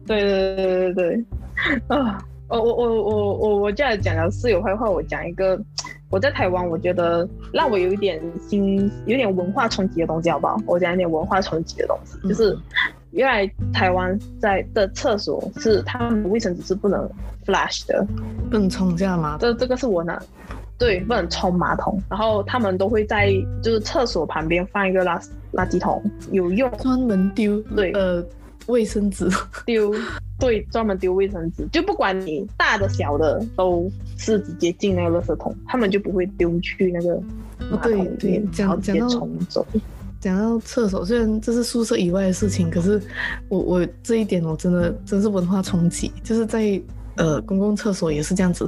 对对对对对对，啊，我我我我我我这样讲的室友坏话，我讲一个，我在台湾我觉得让我有一点心有点文化冲击的东西，好不好？我讲一点文化冲击的东西，嗯、就是原来台湾在的厕所是他们的卫生纸是不能 flush 的，不能冲下吗？这这个是我拿。对，不能冲马桶，然后他们都会在就是厕所旁边放一个垃垃圾桶，有用，专门丢，对，呃，卫生纸。丢，对，专门丢卫生纸，就不管你大的小的，都是直接进那个垃圾桶，他们就不会丢去那个马桶里面，哦、对对，然后直接冲走。讲到厕所，虽然这是宿舍以外的事情，可是我我这一点我真的真是文化冲击，就是在。呃，公共厕所也是这样子，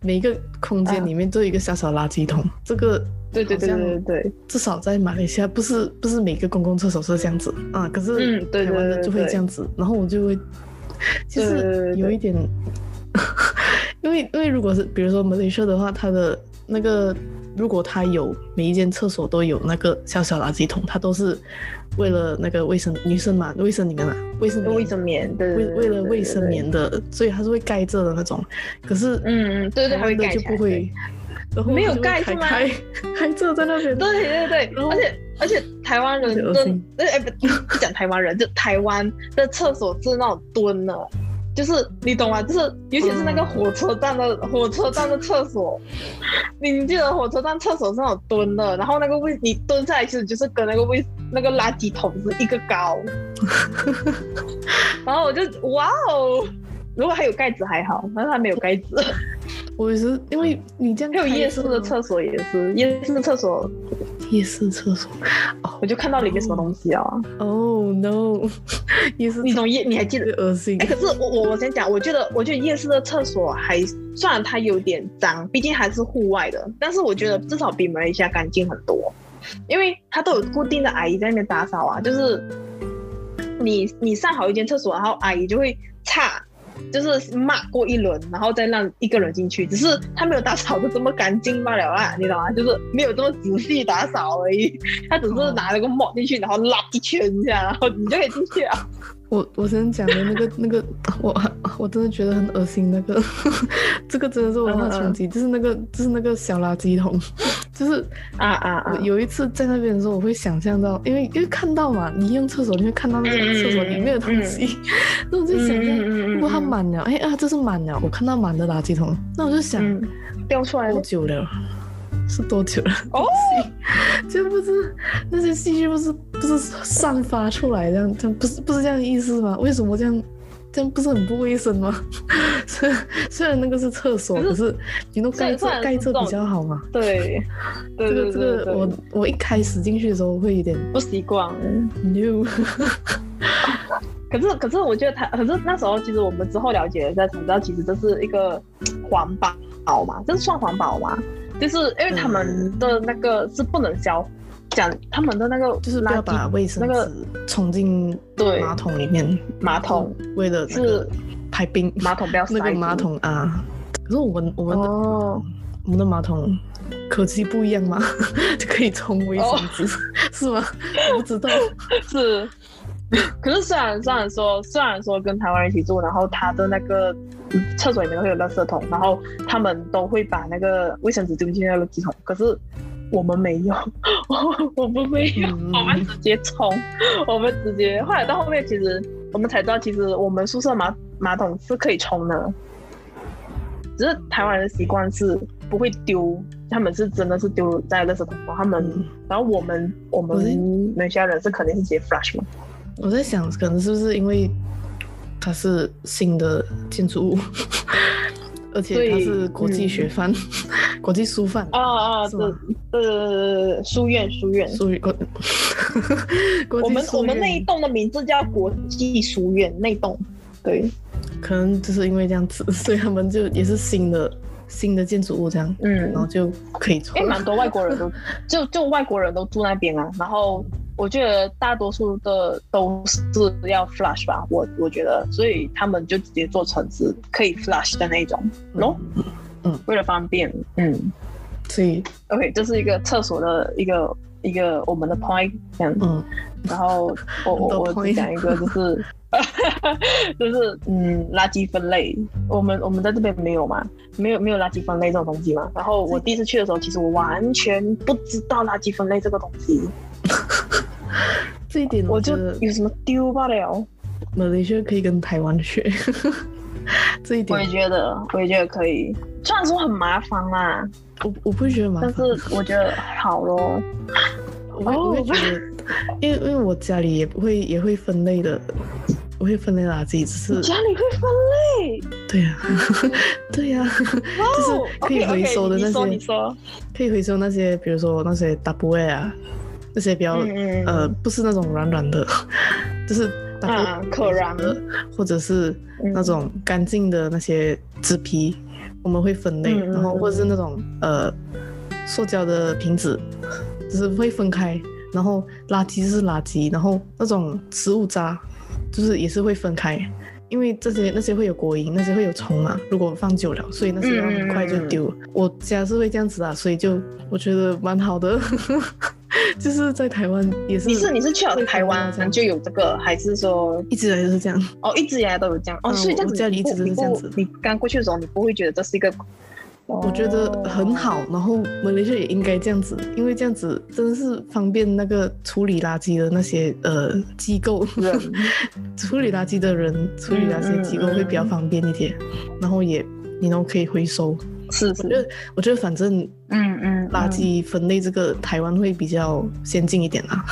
每一个空间里面都有一个小小垃圾桶。啊、这个对对对对对，至少在马来西亚不是不是每个公共厕所是这样子啊。可是台湾的就会这样子，然后我就会，其实有一点，对对对因为因为如果是比如说马来西亚的话，它的那个。如果他有每一间厕所都有那个小小垃圾桶，它都是为了那个卫生女生嘛，卫生里面嘛，卫生卫生棉，对，为为了卫生棉的，所以它是会盖着的那种。可是，嗯嗯，对对，会盖就不会，然后没有盖是吗？还坐在那边。对对对，而且而且台湾人的，哎不不讲台湾人，就台湾的厕所是那种蹲的。就是你懂吗？就是尤其是那个火车站的、嗯、火车站的厕所，你记得火车站厕所是那种蹲的，然后那个位你蹲下来其实就是跟那个位那个垃圾桶是一个高，然后我就哇哦，如果还有盖子还好，但是它没有盖子。我也是，因为你这样还有夜市的厕所也是夜市的厕所。夜市厕所，我就看到里面什么东西啊！哦、oh, no，夜市你懂夜你还记得？恶心。哎、欸，可是我我我先讲，我觉得我觉得夜市的厕所还虽然它有点脏，毕竟还是户外的，但是我觉得至少比马来西亚干净很多，因为他都有固定的阿姨在那边打扫啊，就是你你上好一间厕所，然后阿姨就会擦。就是骂过一轮，然后再让一个人进去，只是他没有打扫的这么干净罢了啦，你懂吗？就是没有这么仔细打扫而已，他只是拿了个抹进去，然后拉一圈这样，然后你就可以进去啊。我我之前讲的那个那个，我我真的觉得很恶心。那个。这个真的是文化冲击，就是那个就是那个小垃圾桶，就是啊啊啊！有一次在那边的时候，我会想象到，因为因为看到嘛，你用厕所你会看到那个厕所里面的东西，那我就想象，如果它满了，哎啊，这是满了，我看到满的垃圾桶，那我就想掉出来多久了？是多久了？哦，就不是那些细菌不是不是散发出来这样，这样不是不是这样的意思吗？为什么这样这样不是很不卫生吗？虽然虽然那个是厕所，可是你都盖着盖着比较好嘛。对，这个这个我我一开始进去的时候会有点不习惯。New，可是可是我觉得它，可是那时候其实我们之后了解了才知道，其实这是一个环保嘛，这是算环保吗？就是因为他们的那个是不能消，讲、嗯、他们的那个就是不要把卫生纸冲进对马桶里面，马桶为了是排冰，马桶不要塞那个马桶啊。可是我们我们的、哦、我们的马桶科技不一样吗？就可以冲卫生纸、哦、是吗？我不知道 是。可是虽然虽然说虽然说跟台湾人一起住，然后他的那个厕所里面都会有垃圾桶，然后他们都会把那个卫生纸丢进那个垃圾桶。可是我们没有，我们没有，嗯、我们直接冲，我们直接。后来到后面，其实我们才知道，其实我们宿舍马马桶是可以冲的，只是台湾人的习惯是不会丢，他们是真的是丢在垃圾桶，他们，嗯、然后我们我们那些人是肯定是直接 flush 嘛。我在想，可能是不是因为它是新的建筑物？而且它是国际学范，嗯、国际书范啊啊，是是书院书院。书院国，我们我们那一栋的名字叫国际书院那栋，对，可能就是因为这样子，所以他们就也是新的新的建筑物这样，嗯，然后就可以住，因为蛮多外国人都 就就外国人都住那边啊，然后。我觉得大多数的都是要 flush 吧，我我觉得，所以他们就直接做成是可以 flush 的那种，咯，嗯，为了方便，嗯，所以，OK，这是一个厕所的一个一个我们的 point，这样，嗯，然后我我我讲一个就是，就是嗯，垃圾分类，我们我们在这边没有嘛，没有没有垃圾分类这种东西嘛，然后我第一次去的时候，其实我完全不知道垃圾分类这个东西。这一点我，我就有什么丢罢了。马来西亚可以跟台湾学，这一点我也觉得，我也觉得可以。虽然说很麻烦啦，我我不会觉得麻烦，但是我觉得好咯。我会我会觉得，因为因为我家里也不会也会分类的，我会分类垃圾，只是家里会分类。对呀、啊，对呀、啊，就是可以回收的那些，可以回收那些，比如说那些 Tupperware 啊。那些比较、嗯、呃，不是那种软软的，就是啊，可燃的，或者是那种干净的那些纸皮，我们会分类，嗯、然后或者是那种呃，塑胶的瓶子，就是会分开，然后垃圾就是垃圾，然后那种食物渣，就是也是会分开，因为这些那些会有果蝇，那些会有虫嘛，如果放久了，所以那些要很快就丢。嗯、我家是会这样子啊，所以就我觉得蛮好的。就是在台湾也是，你是你是去了台湾就有这个，还是说一直以来就是这样？哦，一直以来都有这样。哦，所以这样子，家里一直都是这样子。你刚过去的时候，你不会觉得这是一个？我觉得很好，然后马来西亚也应该这样子，因为这样子真的是方便那个处理垃圾的那些呃机构，处理垃圾的人处理那些机构会比较方便一点，然后也你都可以回收。是，是，我觉得我觉得反正嗯嗯，垃圾分类这个台湾会比较先进一点 啦，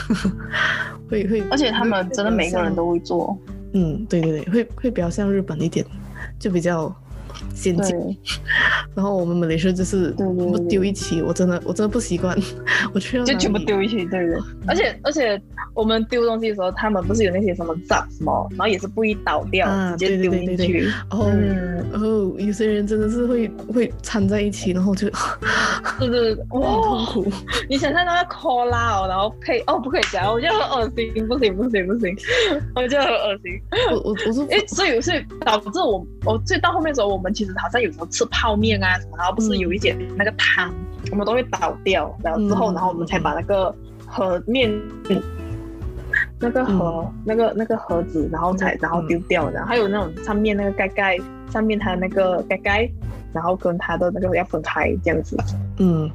会会，而且他们真的每个人都会做，嗯，对对对，会会比较像日本一点，就比较。先进，然后我们马来西亚就是不丢一起，我真的我真的不习惯，我去就全部丢一起，对对。而且而且我们丢东西的时候，他们不是有那些什么杂什么，然后也是不会倒掉，啊、直接丢进去。哦，嗯、然后有些人真的是会会掺在一起，然后就就是哇，很痛苦。你想象那个 cola 哦，然后配哦不可以讲，我觉得很恶心，不行不行不行，我觉得很恶心。我我我说，哎，所以所以导致我我所以到后面的时候，我们其实好像有时候吃泡面啊什么，然后不是有一点那个汤，嗯、我们都会倒掉，然后之后，然后我们才把那个盒面，嗯、那个盒、嗯、那个那个盒子，然后才然后丢掉，然后还有那种上面那个盖盖，上面它的那个盖盖，然后跟它的那个要分开这样子。嗯，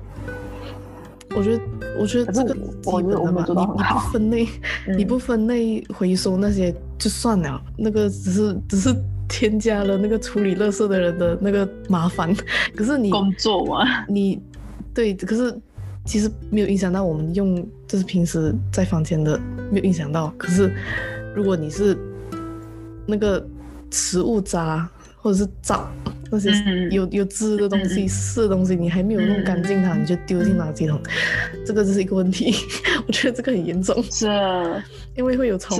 我觉得我觉得这个我我们做的嘛，你不分类，嗯、你不分类回收那些就算了，那个只是只是。添加了那个处理垃圾的人的那个麻烦，可是你工作嘛，你对，可是其实没有影响到我们用，就是平时在房间的没有影响到。可是如果你是那个食物渣或者是渣。那些有有汁的东西、湿的东西，你还没有弄干净它，你就丢进垃圾桶，这个就是一个问题。我觉得这个很严重，是，因为会有虫，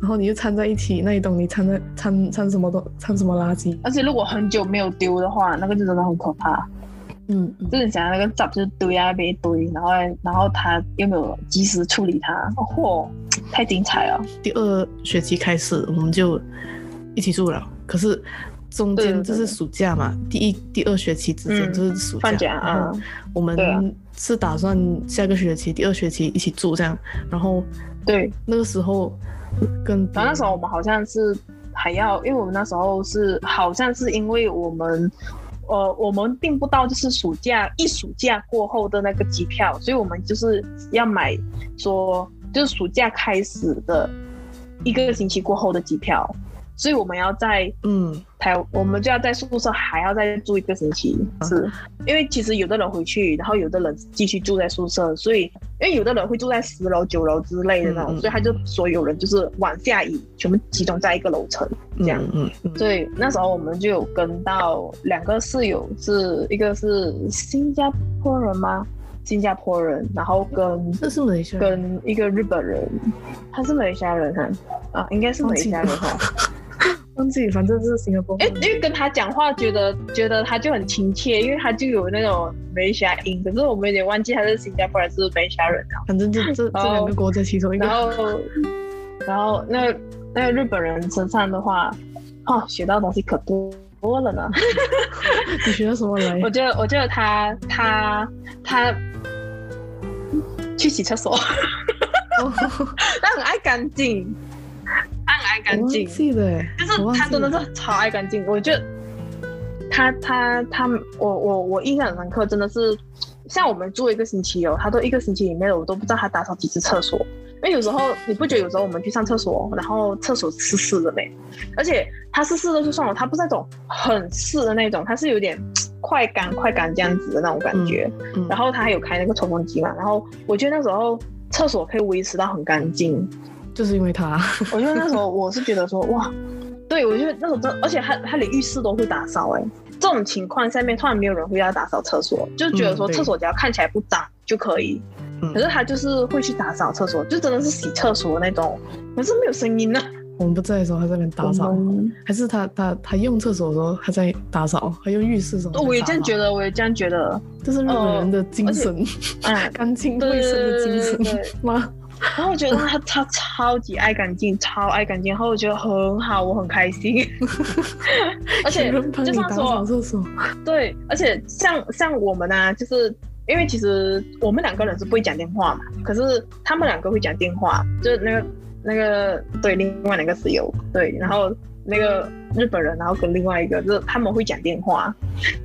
然后你就掺在一起，那一桶你掺在掺掺什么东掺什么垃圾。而且如果很久没有丢的话，那个就真的很可怕。嗯，就是想那个杂就是堆在那边一堆，然后然后他又没有及时处理它，嚯，太精彩了。第二学期开始我们就一起住了，可是。中间就是暑假嘛，第一、第二学期之间就是暑假啊。我们是打算下个学期、第二学期一起住这样。然后，对，那个时候跟，然后那时候我们好像是还要，因为我们那时候是好像是因为我们呃，我们订不到就是暑假一暑假过后的那个机票，所以我们就是要买说就是暑假开始的一个星期过后的机票。所以我们要在嗯。台，我们就要在宿舍还要再住一个星期，是因为其实有的人回去，然后有的人继续住在宿舍，所以因为有的人会住在十楼、九楼之类的那种，所以他就所有人就是往下移，全部集中在一个楼层这样。嗯，所以那时候我们就有跟到两个室友，是一个是新加坡人吗？新加坡人，然后跟这是马来西亚，跟一个日本人，他是马来西亚人哈，啊，应该是马来西亚人哈。忘记，反正是新加坡。哎，因为跟他讲话，觉得觉得他就很亲切，因为他就有那种马来西亚音。可是我们有点忘记他是新加坡还是马来西亚人啊。反正就这这两个国家其中一个。然后，然后那那个日本人身上的话，哦，学到东西可多多了呢。你学到什么来？我觉得，我觉得他他他去洗厕所，他很爱干净。他很爱干净，就是他真的是超爱干净。我觉得他他他，我我我印象很深刻，真的是像我们住一个星期哦，他都一个星期里面我都不知道他打扫几次厕所。因为有时候你不觉得有时候我们去上厕所，然后厕所湿湿的没？而且他湿湿的就算了，他不是那种很湿的那种，他是有点快干快干这样子的那种感觉。嗯嗯、然后他还有开那个抽风机嘛，然后我觉得那时候厕所可以维持到很干净。就是因为他，我觉得那时候我是觉得说哇，对我觉得那时候真，而且他他连浴室都会打扫哎，这种情况下面突然没有人会要打扫厕所，就觉得说厕所只要看起来不脏就可以，嗯、可是他就是会去打扫厕所，就真的是洗厕所那种，可是没有声音呢。我们不在的时候他在那边打扫，还是他他他用厕所的时候他在打扫，他用浴室的时候。我也这样觉得，我也这样觉得，这是日本人的精神，嗯，干净卫生的精神 吗？然后我觉得他他超级爱干净，超爱干净，然后我觉得很好，我很开心。而且就像说，对，而且像像我们呢、啊，就是因为其实我们两个人是不会讲电话嘛，可是他们两个会讲电话，就是那个那个对，另外两个室友对，然后。那个日本人，然后跟另外一个，就是他们会讲电话，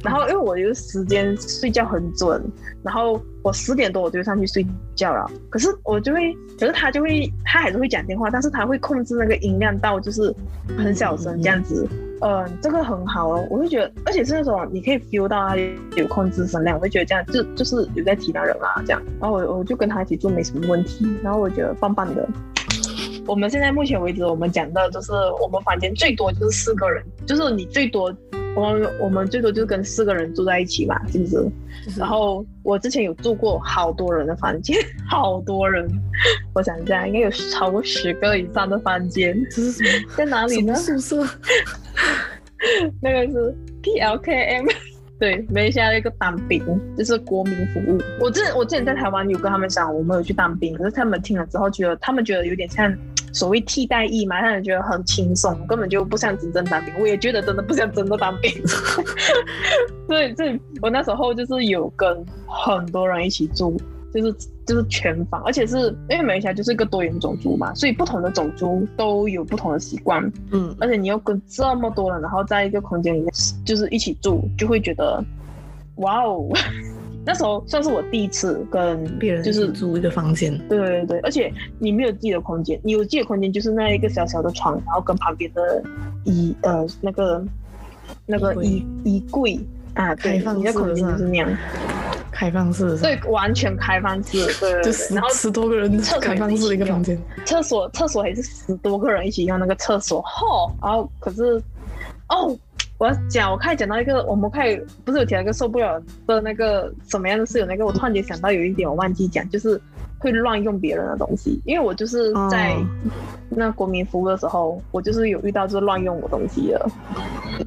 然后因为我有时间睡觉很准，然后我十点多我就上去睡觉了，可是我就会，可是他就会，他还是会讲电话，但是他会控制那个音量到就是很小声这样子，嗯，这个很好哦，我会觉得，而且是那种你可以 feel 到他有控制声量，我会觉得这样就就是有在体谅人啊这样，然后我我就跟他一起住没什么问题，然后我觉得棒棒的。我们现在目前为止，我们讲的就是我们房间最多就是四个人，就是你最多，我们我们最多就是跟四个人住在一起嘛，是不是？然后我之前有住过好多人的房间，好多人，我想一下，应该有超过十个以上的房间。这是什么？在哪里呢？宿舍？那个是 PLKM，对，马来西亚的一个当兵，就是国民服务。我之我之前在台湾有跟他们讲，我没有去当兵，可是他们听了之后觉得，他们觉得有点像。所谓替代役嘛，让人觉得很轻松，根本就不像真正当兵。我也觉得真的不像真的当兵。所以，这我那时候就是有跟很多人一起住，就是就是全房，而且是因为马来西亚就是一个多元种族嘛，所以不同的种族都有不同的习惯。嗯，而且你又跟这么多人，然后在一个空间里面就是一起住，就会觉得，哇哦。那时候算是我第一次跟别人就是租一个房间，对对对，而且你没有自己的空间，你有自己的空间就是那一个小小的床，然后跟旁边的衣呃那个那个衣衣柜。啊，对，开放式，你的空间就是那样，开放式，对，完全开放式，对，对，对，就然后十多个人开放式的一个房间，厕所厕所还是十多个人一起用那个厕所，吼，然后可是哦。我要讲，我开始讲到一个，我们开始不是有提到一个受不了的那个什么样的室友？那个我突然间想到有一点我忘记讲，就是会乱用别人的东西。因为我就是在那国民服务的时候，哦、我就是有遇到就是乱用我东西的，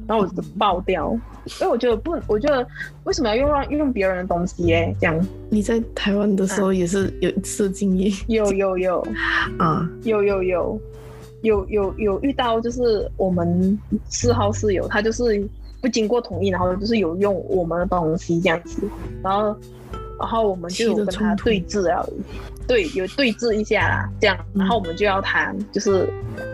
然后我就爆掉。因为我觉得不，我觉得为什么要用乱用别人的东西？哎，这样。你在台湾的时候也是有一次经验？有有有 啊，有有有。有有有有有遇到，就是我们四号室友，他就是不经过同意，然后就是有用我们的东西这样子，然后然后我们就有跟他对峙啊，对，有对峙一下啦，这样，然后我们就要谈就是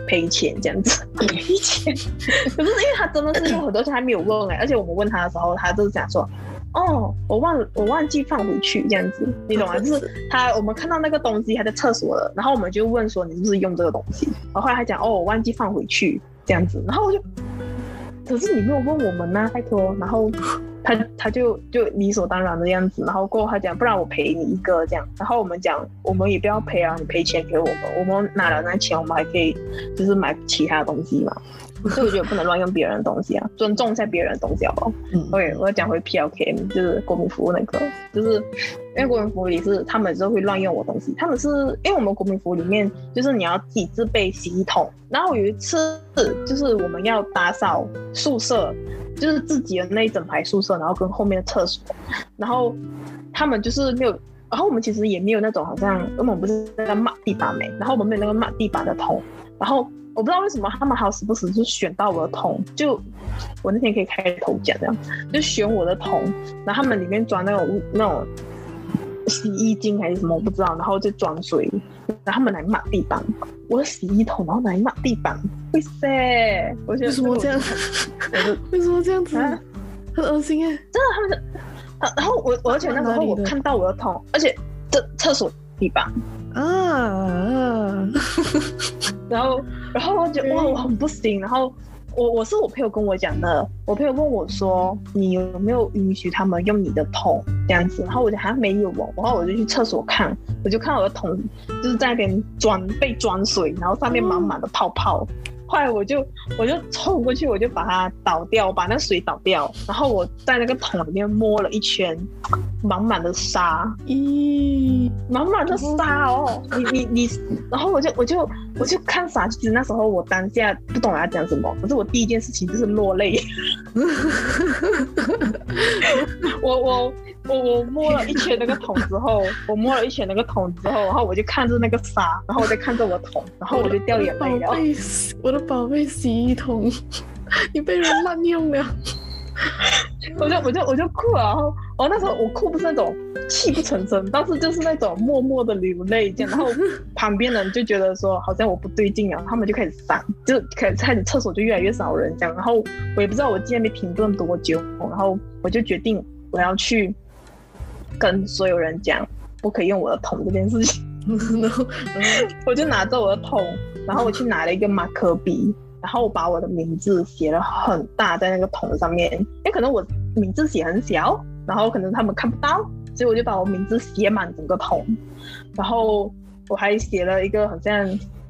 赔钱这样子，赔钱，可是因为他真的是有很多钱还没有问哎、欸，而且我们问他的时候，他就是想说。哦，我忘了，我忘记放回去这样子，你懂吗？就是他，我们看到那个东西还在厕所了，然后我们就问说你是不是用这个东西？然后后来他讲哦，我忘记放回去这样子，然后我就，可是你没有问我们呢，拜托。然后 他他就就理所当然的样子，然后过后他讲不然我赔你一个这样，然后我们讲我们也不要赔啊，你赔钱给我们，我们拿了那钱我们还可以就是买其他东西嘛。所以我觉得不能乱用别人的东西啊，尊重一下别人的东西好不好？嗯，OK，我要讲回 PLKM，就是国民服务那个，就是因为国民服务里是他们就会乱用我东西，他们是因为我们国民服务里面就是你要自己自备洗衣桶，然后有一次就是我们要打扫宿舍，就是自己的那一整排宿舍，然后跟后面的厕所，然后他们就是没有，然后我们其实也没有那种好像，因为我们不是在抹地板没，然后我们没有那个抹地板的桶，然后。我不知道为什么他们好死不死就选到我的桶，就我那天可以开头讲这样，就选我的桶，然后他们里面装那种那种洗衣精还是什么我不知道，然后就装水，然后他们来抹地板，我的洗衣桶然后来抹地板，哇塞！我觉得为什么这样？为什么这样子？啊很恶心哎！真的，他们就，然后我我而且那时候我看到我的桶，而且这厕所地板。啊，然后，然后我就哇，我很不行。然后我我是我朋友跟我讲的，我朋友问我说，你有没有允许他们用你的桶这样子？然后我就好像没有哦。然后我就去厕所看，我就看我的桶就是在那边装被装水，然后上面满满的泡泡。后来我就我就冲过去，我就把它倒掉，把那水倒掉，然后我在那个桶里面摸了一圈，满满的沙，咦，满满的沙哦，你你你，然后我就我就我就看傻，其实那时候我当下不懂我要讲什么，可是我第一件事情就是落泪，我 我。我我摸了一圈那个桶之后，我摸了一圈那个桶之后，然后我就看着那个沙，然后我再看着我桶，然后我就掉眼泪了。我的宝贝洗衣桶，你被人滥用了。我就我就我就哭了，然后我那时候我哭不是那种泣不成声，但是就是那种默默的流泪这样，然后 旁边人就觉得说好像我不对劲啊，他们就开始散，就开始开始厕所就越来越少人这样，然后我也不知道我今天被停顿多久，然后我就决定我要去。跟所有人讲不可以用我的桶这件事情，然后 我就拿着我的桶，然后我去拿了一个马克笔，然后我把我的名字写了很大在那个桶上面，因为可能我名字写很小，然后可能他们看不到，所以我就把我名字写满整个桶，然后我还写了一个好像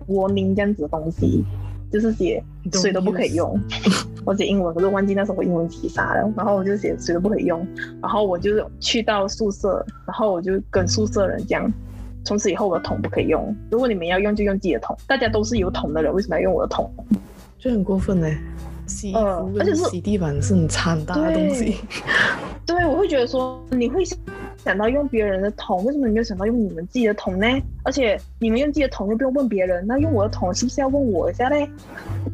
warning 这样子的东西，就是写水都不可以用。我写英文，可是忘记那时候我英文写啥了。然后我就写谁都不可以用。然后我就去到宿舍，然后我就跟宿舍人讲，从此以后我的桶不可以用。如果你们要用，就用自己的桶。大家都是有桶的人，为什么要用我的桶？就很过分呢。洗衣服，而且是洗地板是很惨大的东西。对，我会觉得说你会想到用别人的桶，为什么你没有想到用你们自己的桶呢？而且你们用自己的桶又不用问别人，那用我的桶是不是要问我一下嘞？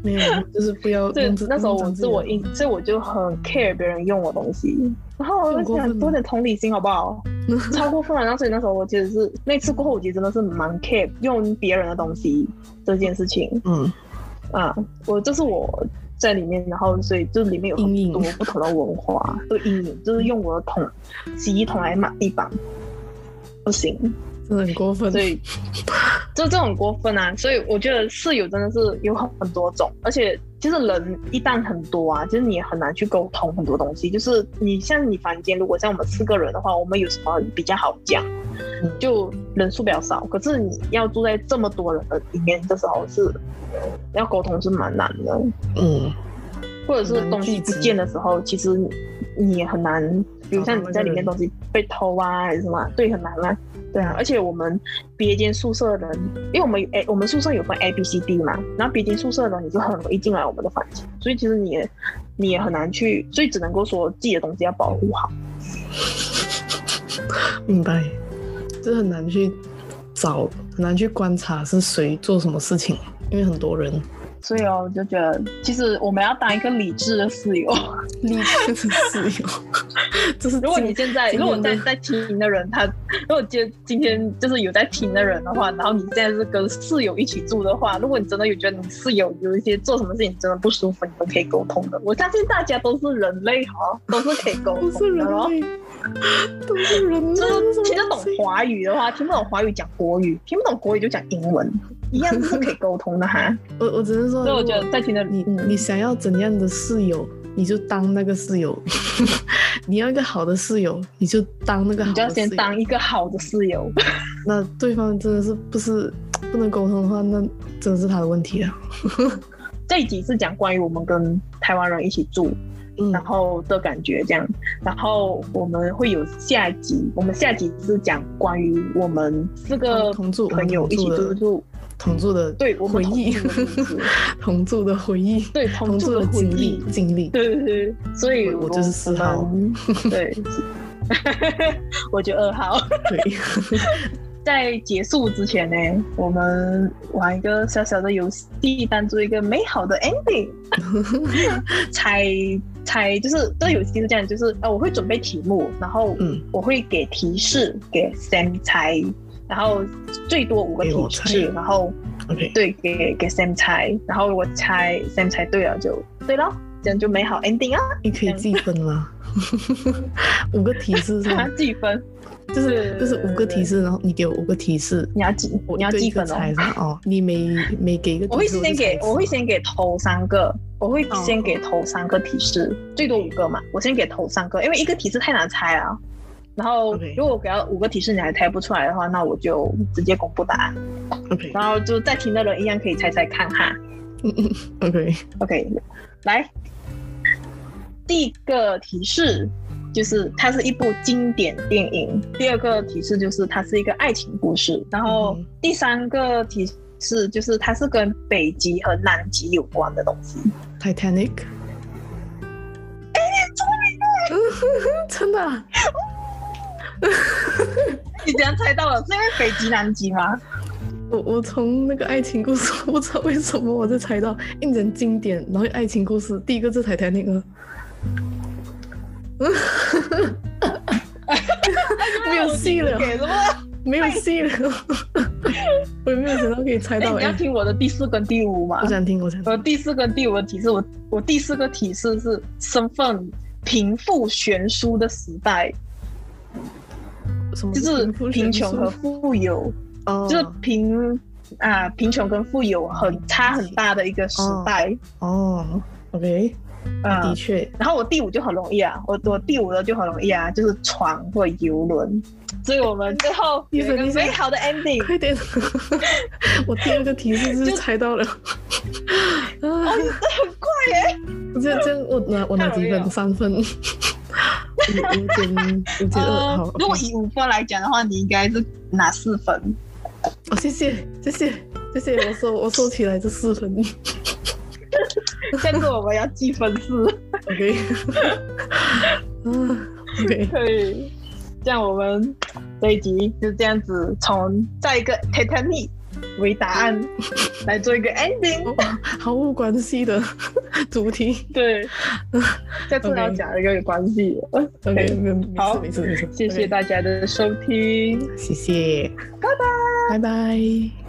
没有，就是不要。对，那时候我自我因，所以我就很 care 别人用我东西，然后我就想多点同理心好不好？超过分了。然后所以那时候我其实是那次过后，我其实真的是蛮 care 用别人的东西这件事情。嗯，啊，我这是我。在里面，然后所以就里面有很多不同的文化，都阴影，就是用我的桶，洗衣桶来抹地板，不行，真的很过分。所以就这种过分啊！所以我觉得室友真的是有很很多种，而且其实人一旦很多啊，其实你也很难去沟通很多东西。就是你像你房间，如果像我们四个人的话，我们有什么比较好讲？就人数比较少，可是你要住在这么多人的里面，的时候是要沟通是蛮难的，嗯，或者是东西不见的时候，其实你也很难，比如像你在里面东西被偷啊，还是什么，对，很难啊，对啊，而且我们别间宿舍的人，因为我们诶，我们宿舍有分 A、B、C、D 嘛，然后别间宿舍的人也是很容易进来我们的房间，所以其实你也你也很难去，所以只能够说自己的东西要保护好，明白。这很难去找，很难去观察是谁做什么事情，因为很多人，所以哦，我就觉得其实我们要当一个理智的室友，理智的室友。就是如果你现在，如果在在听的人，他如果今今天就是有在听的人的话，然后你现在是跟室友一起住的话，如果你真的有觉得你室友有一些做什么事情真的不舒服，你都可以沟通的。我相信大家都是人类哈，都是可以沟通的。都是人类，都是人类。就是听得懂华语的话，听不懂华语讲国语，听不懂国语就讲英文。一样是可以沟通的哈。我我只是说，所以我觉得在听的你，你想要怎样的室友，你就当那个室友。你要一个好的室友，你就当那个好的室友。你就要先当一个好的室友。那对方真的是不是不能沟通的话，那真的是他的问题了。这一集是讲关于我们跟台湾人一起住，嗯、然后的感觉这样。然后我们会有下一集，我们下一集是讲关于我们四个同住朋友一起住住。同住的对回忆，同住的回忆，对同住的经历经历，对对对，所以我就是四号，对，我就二号。对，在结束之前呢，我们玩一个小小的游戏，当做一个美好的 ending。猜猜就是这个游戏是这样，就是呃，我会准备题目，然后嗯，我会给提示给 Sam 猜。然后最多五个提示，然后对，给给 Sam 猜，然后如果猜 Sam 猜对了就对了，这样就美好 ending 啊！你可以计分了？五个提示是吗？计分，就是就是五个提示，然后你给我五个提示，你要计，你要计分哦。哦，你每 每给一个，我会先给，我会先给头三个，我会先给头三个提示，最多五个嘛，我先给头三个，因为一个提示太难猜了。然后，如果给到五个提示你还猜不出来的话，那我就直接公布答案。OK，然后就在听的人一样可以猜猜看哈。OK OK，来，第一个提示就是它是一部经典电影。第二个提示就是它是一个爱情故事。然后第三个提示就是它是跟北极和南极有关的东西。Titanic。哎，聪明啊！真的啊。你怎样猜到了？是因为北极、南极吗？我我从那个爱情故事，我不知道为什么我就猜到，印证经典，然后爱情故事，第一个 是泰坦尼克。没有戏了，没有戏了。我也没有想到可以猜到。你要听我的第四跟第五吗？我想听，我想听。我第四跟第五的提示，我我第四个提示是身份贫富悬殊的时代。就是贫穷和富有，哦、就是贫啊贫穷跟富有很差很大的一个时代哦。哦，OK，的确。然后我第五就很容易啊，我我第五的就很容易啊，就是船或游轮。所以我们最后 有一个美好的 ending。快点，我第二个提示是猜到了。啊哦，这很快耶！这这我拿我拿几分？三分。五点五点二，好。如果以五分来讲的话，你应该是拿四分。哦，谢谢，谢谢，谢谢。我收，我收起来这四分。下次我们要计分数。OK。嗯，OK。可以。这样我们这一集就这样子，从再一个 Titanic 为答案来做一个 ending，毫无关系的主题。对，下次要讲一个有关系的。OK，好。谢谢大家的收听，谢谢，拜拜，拜拜。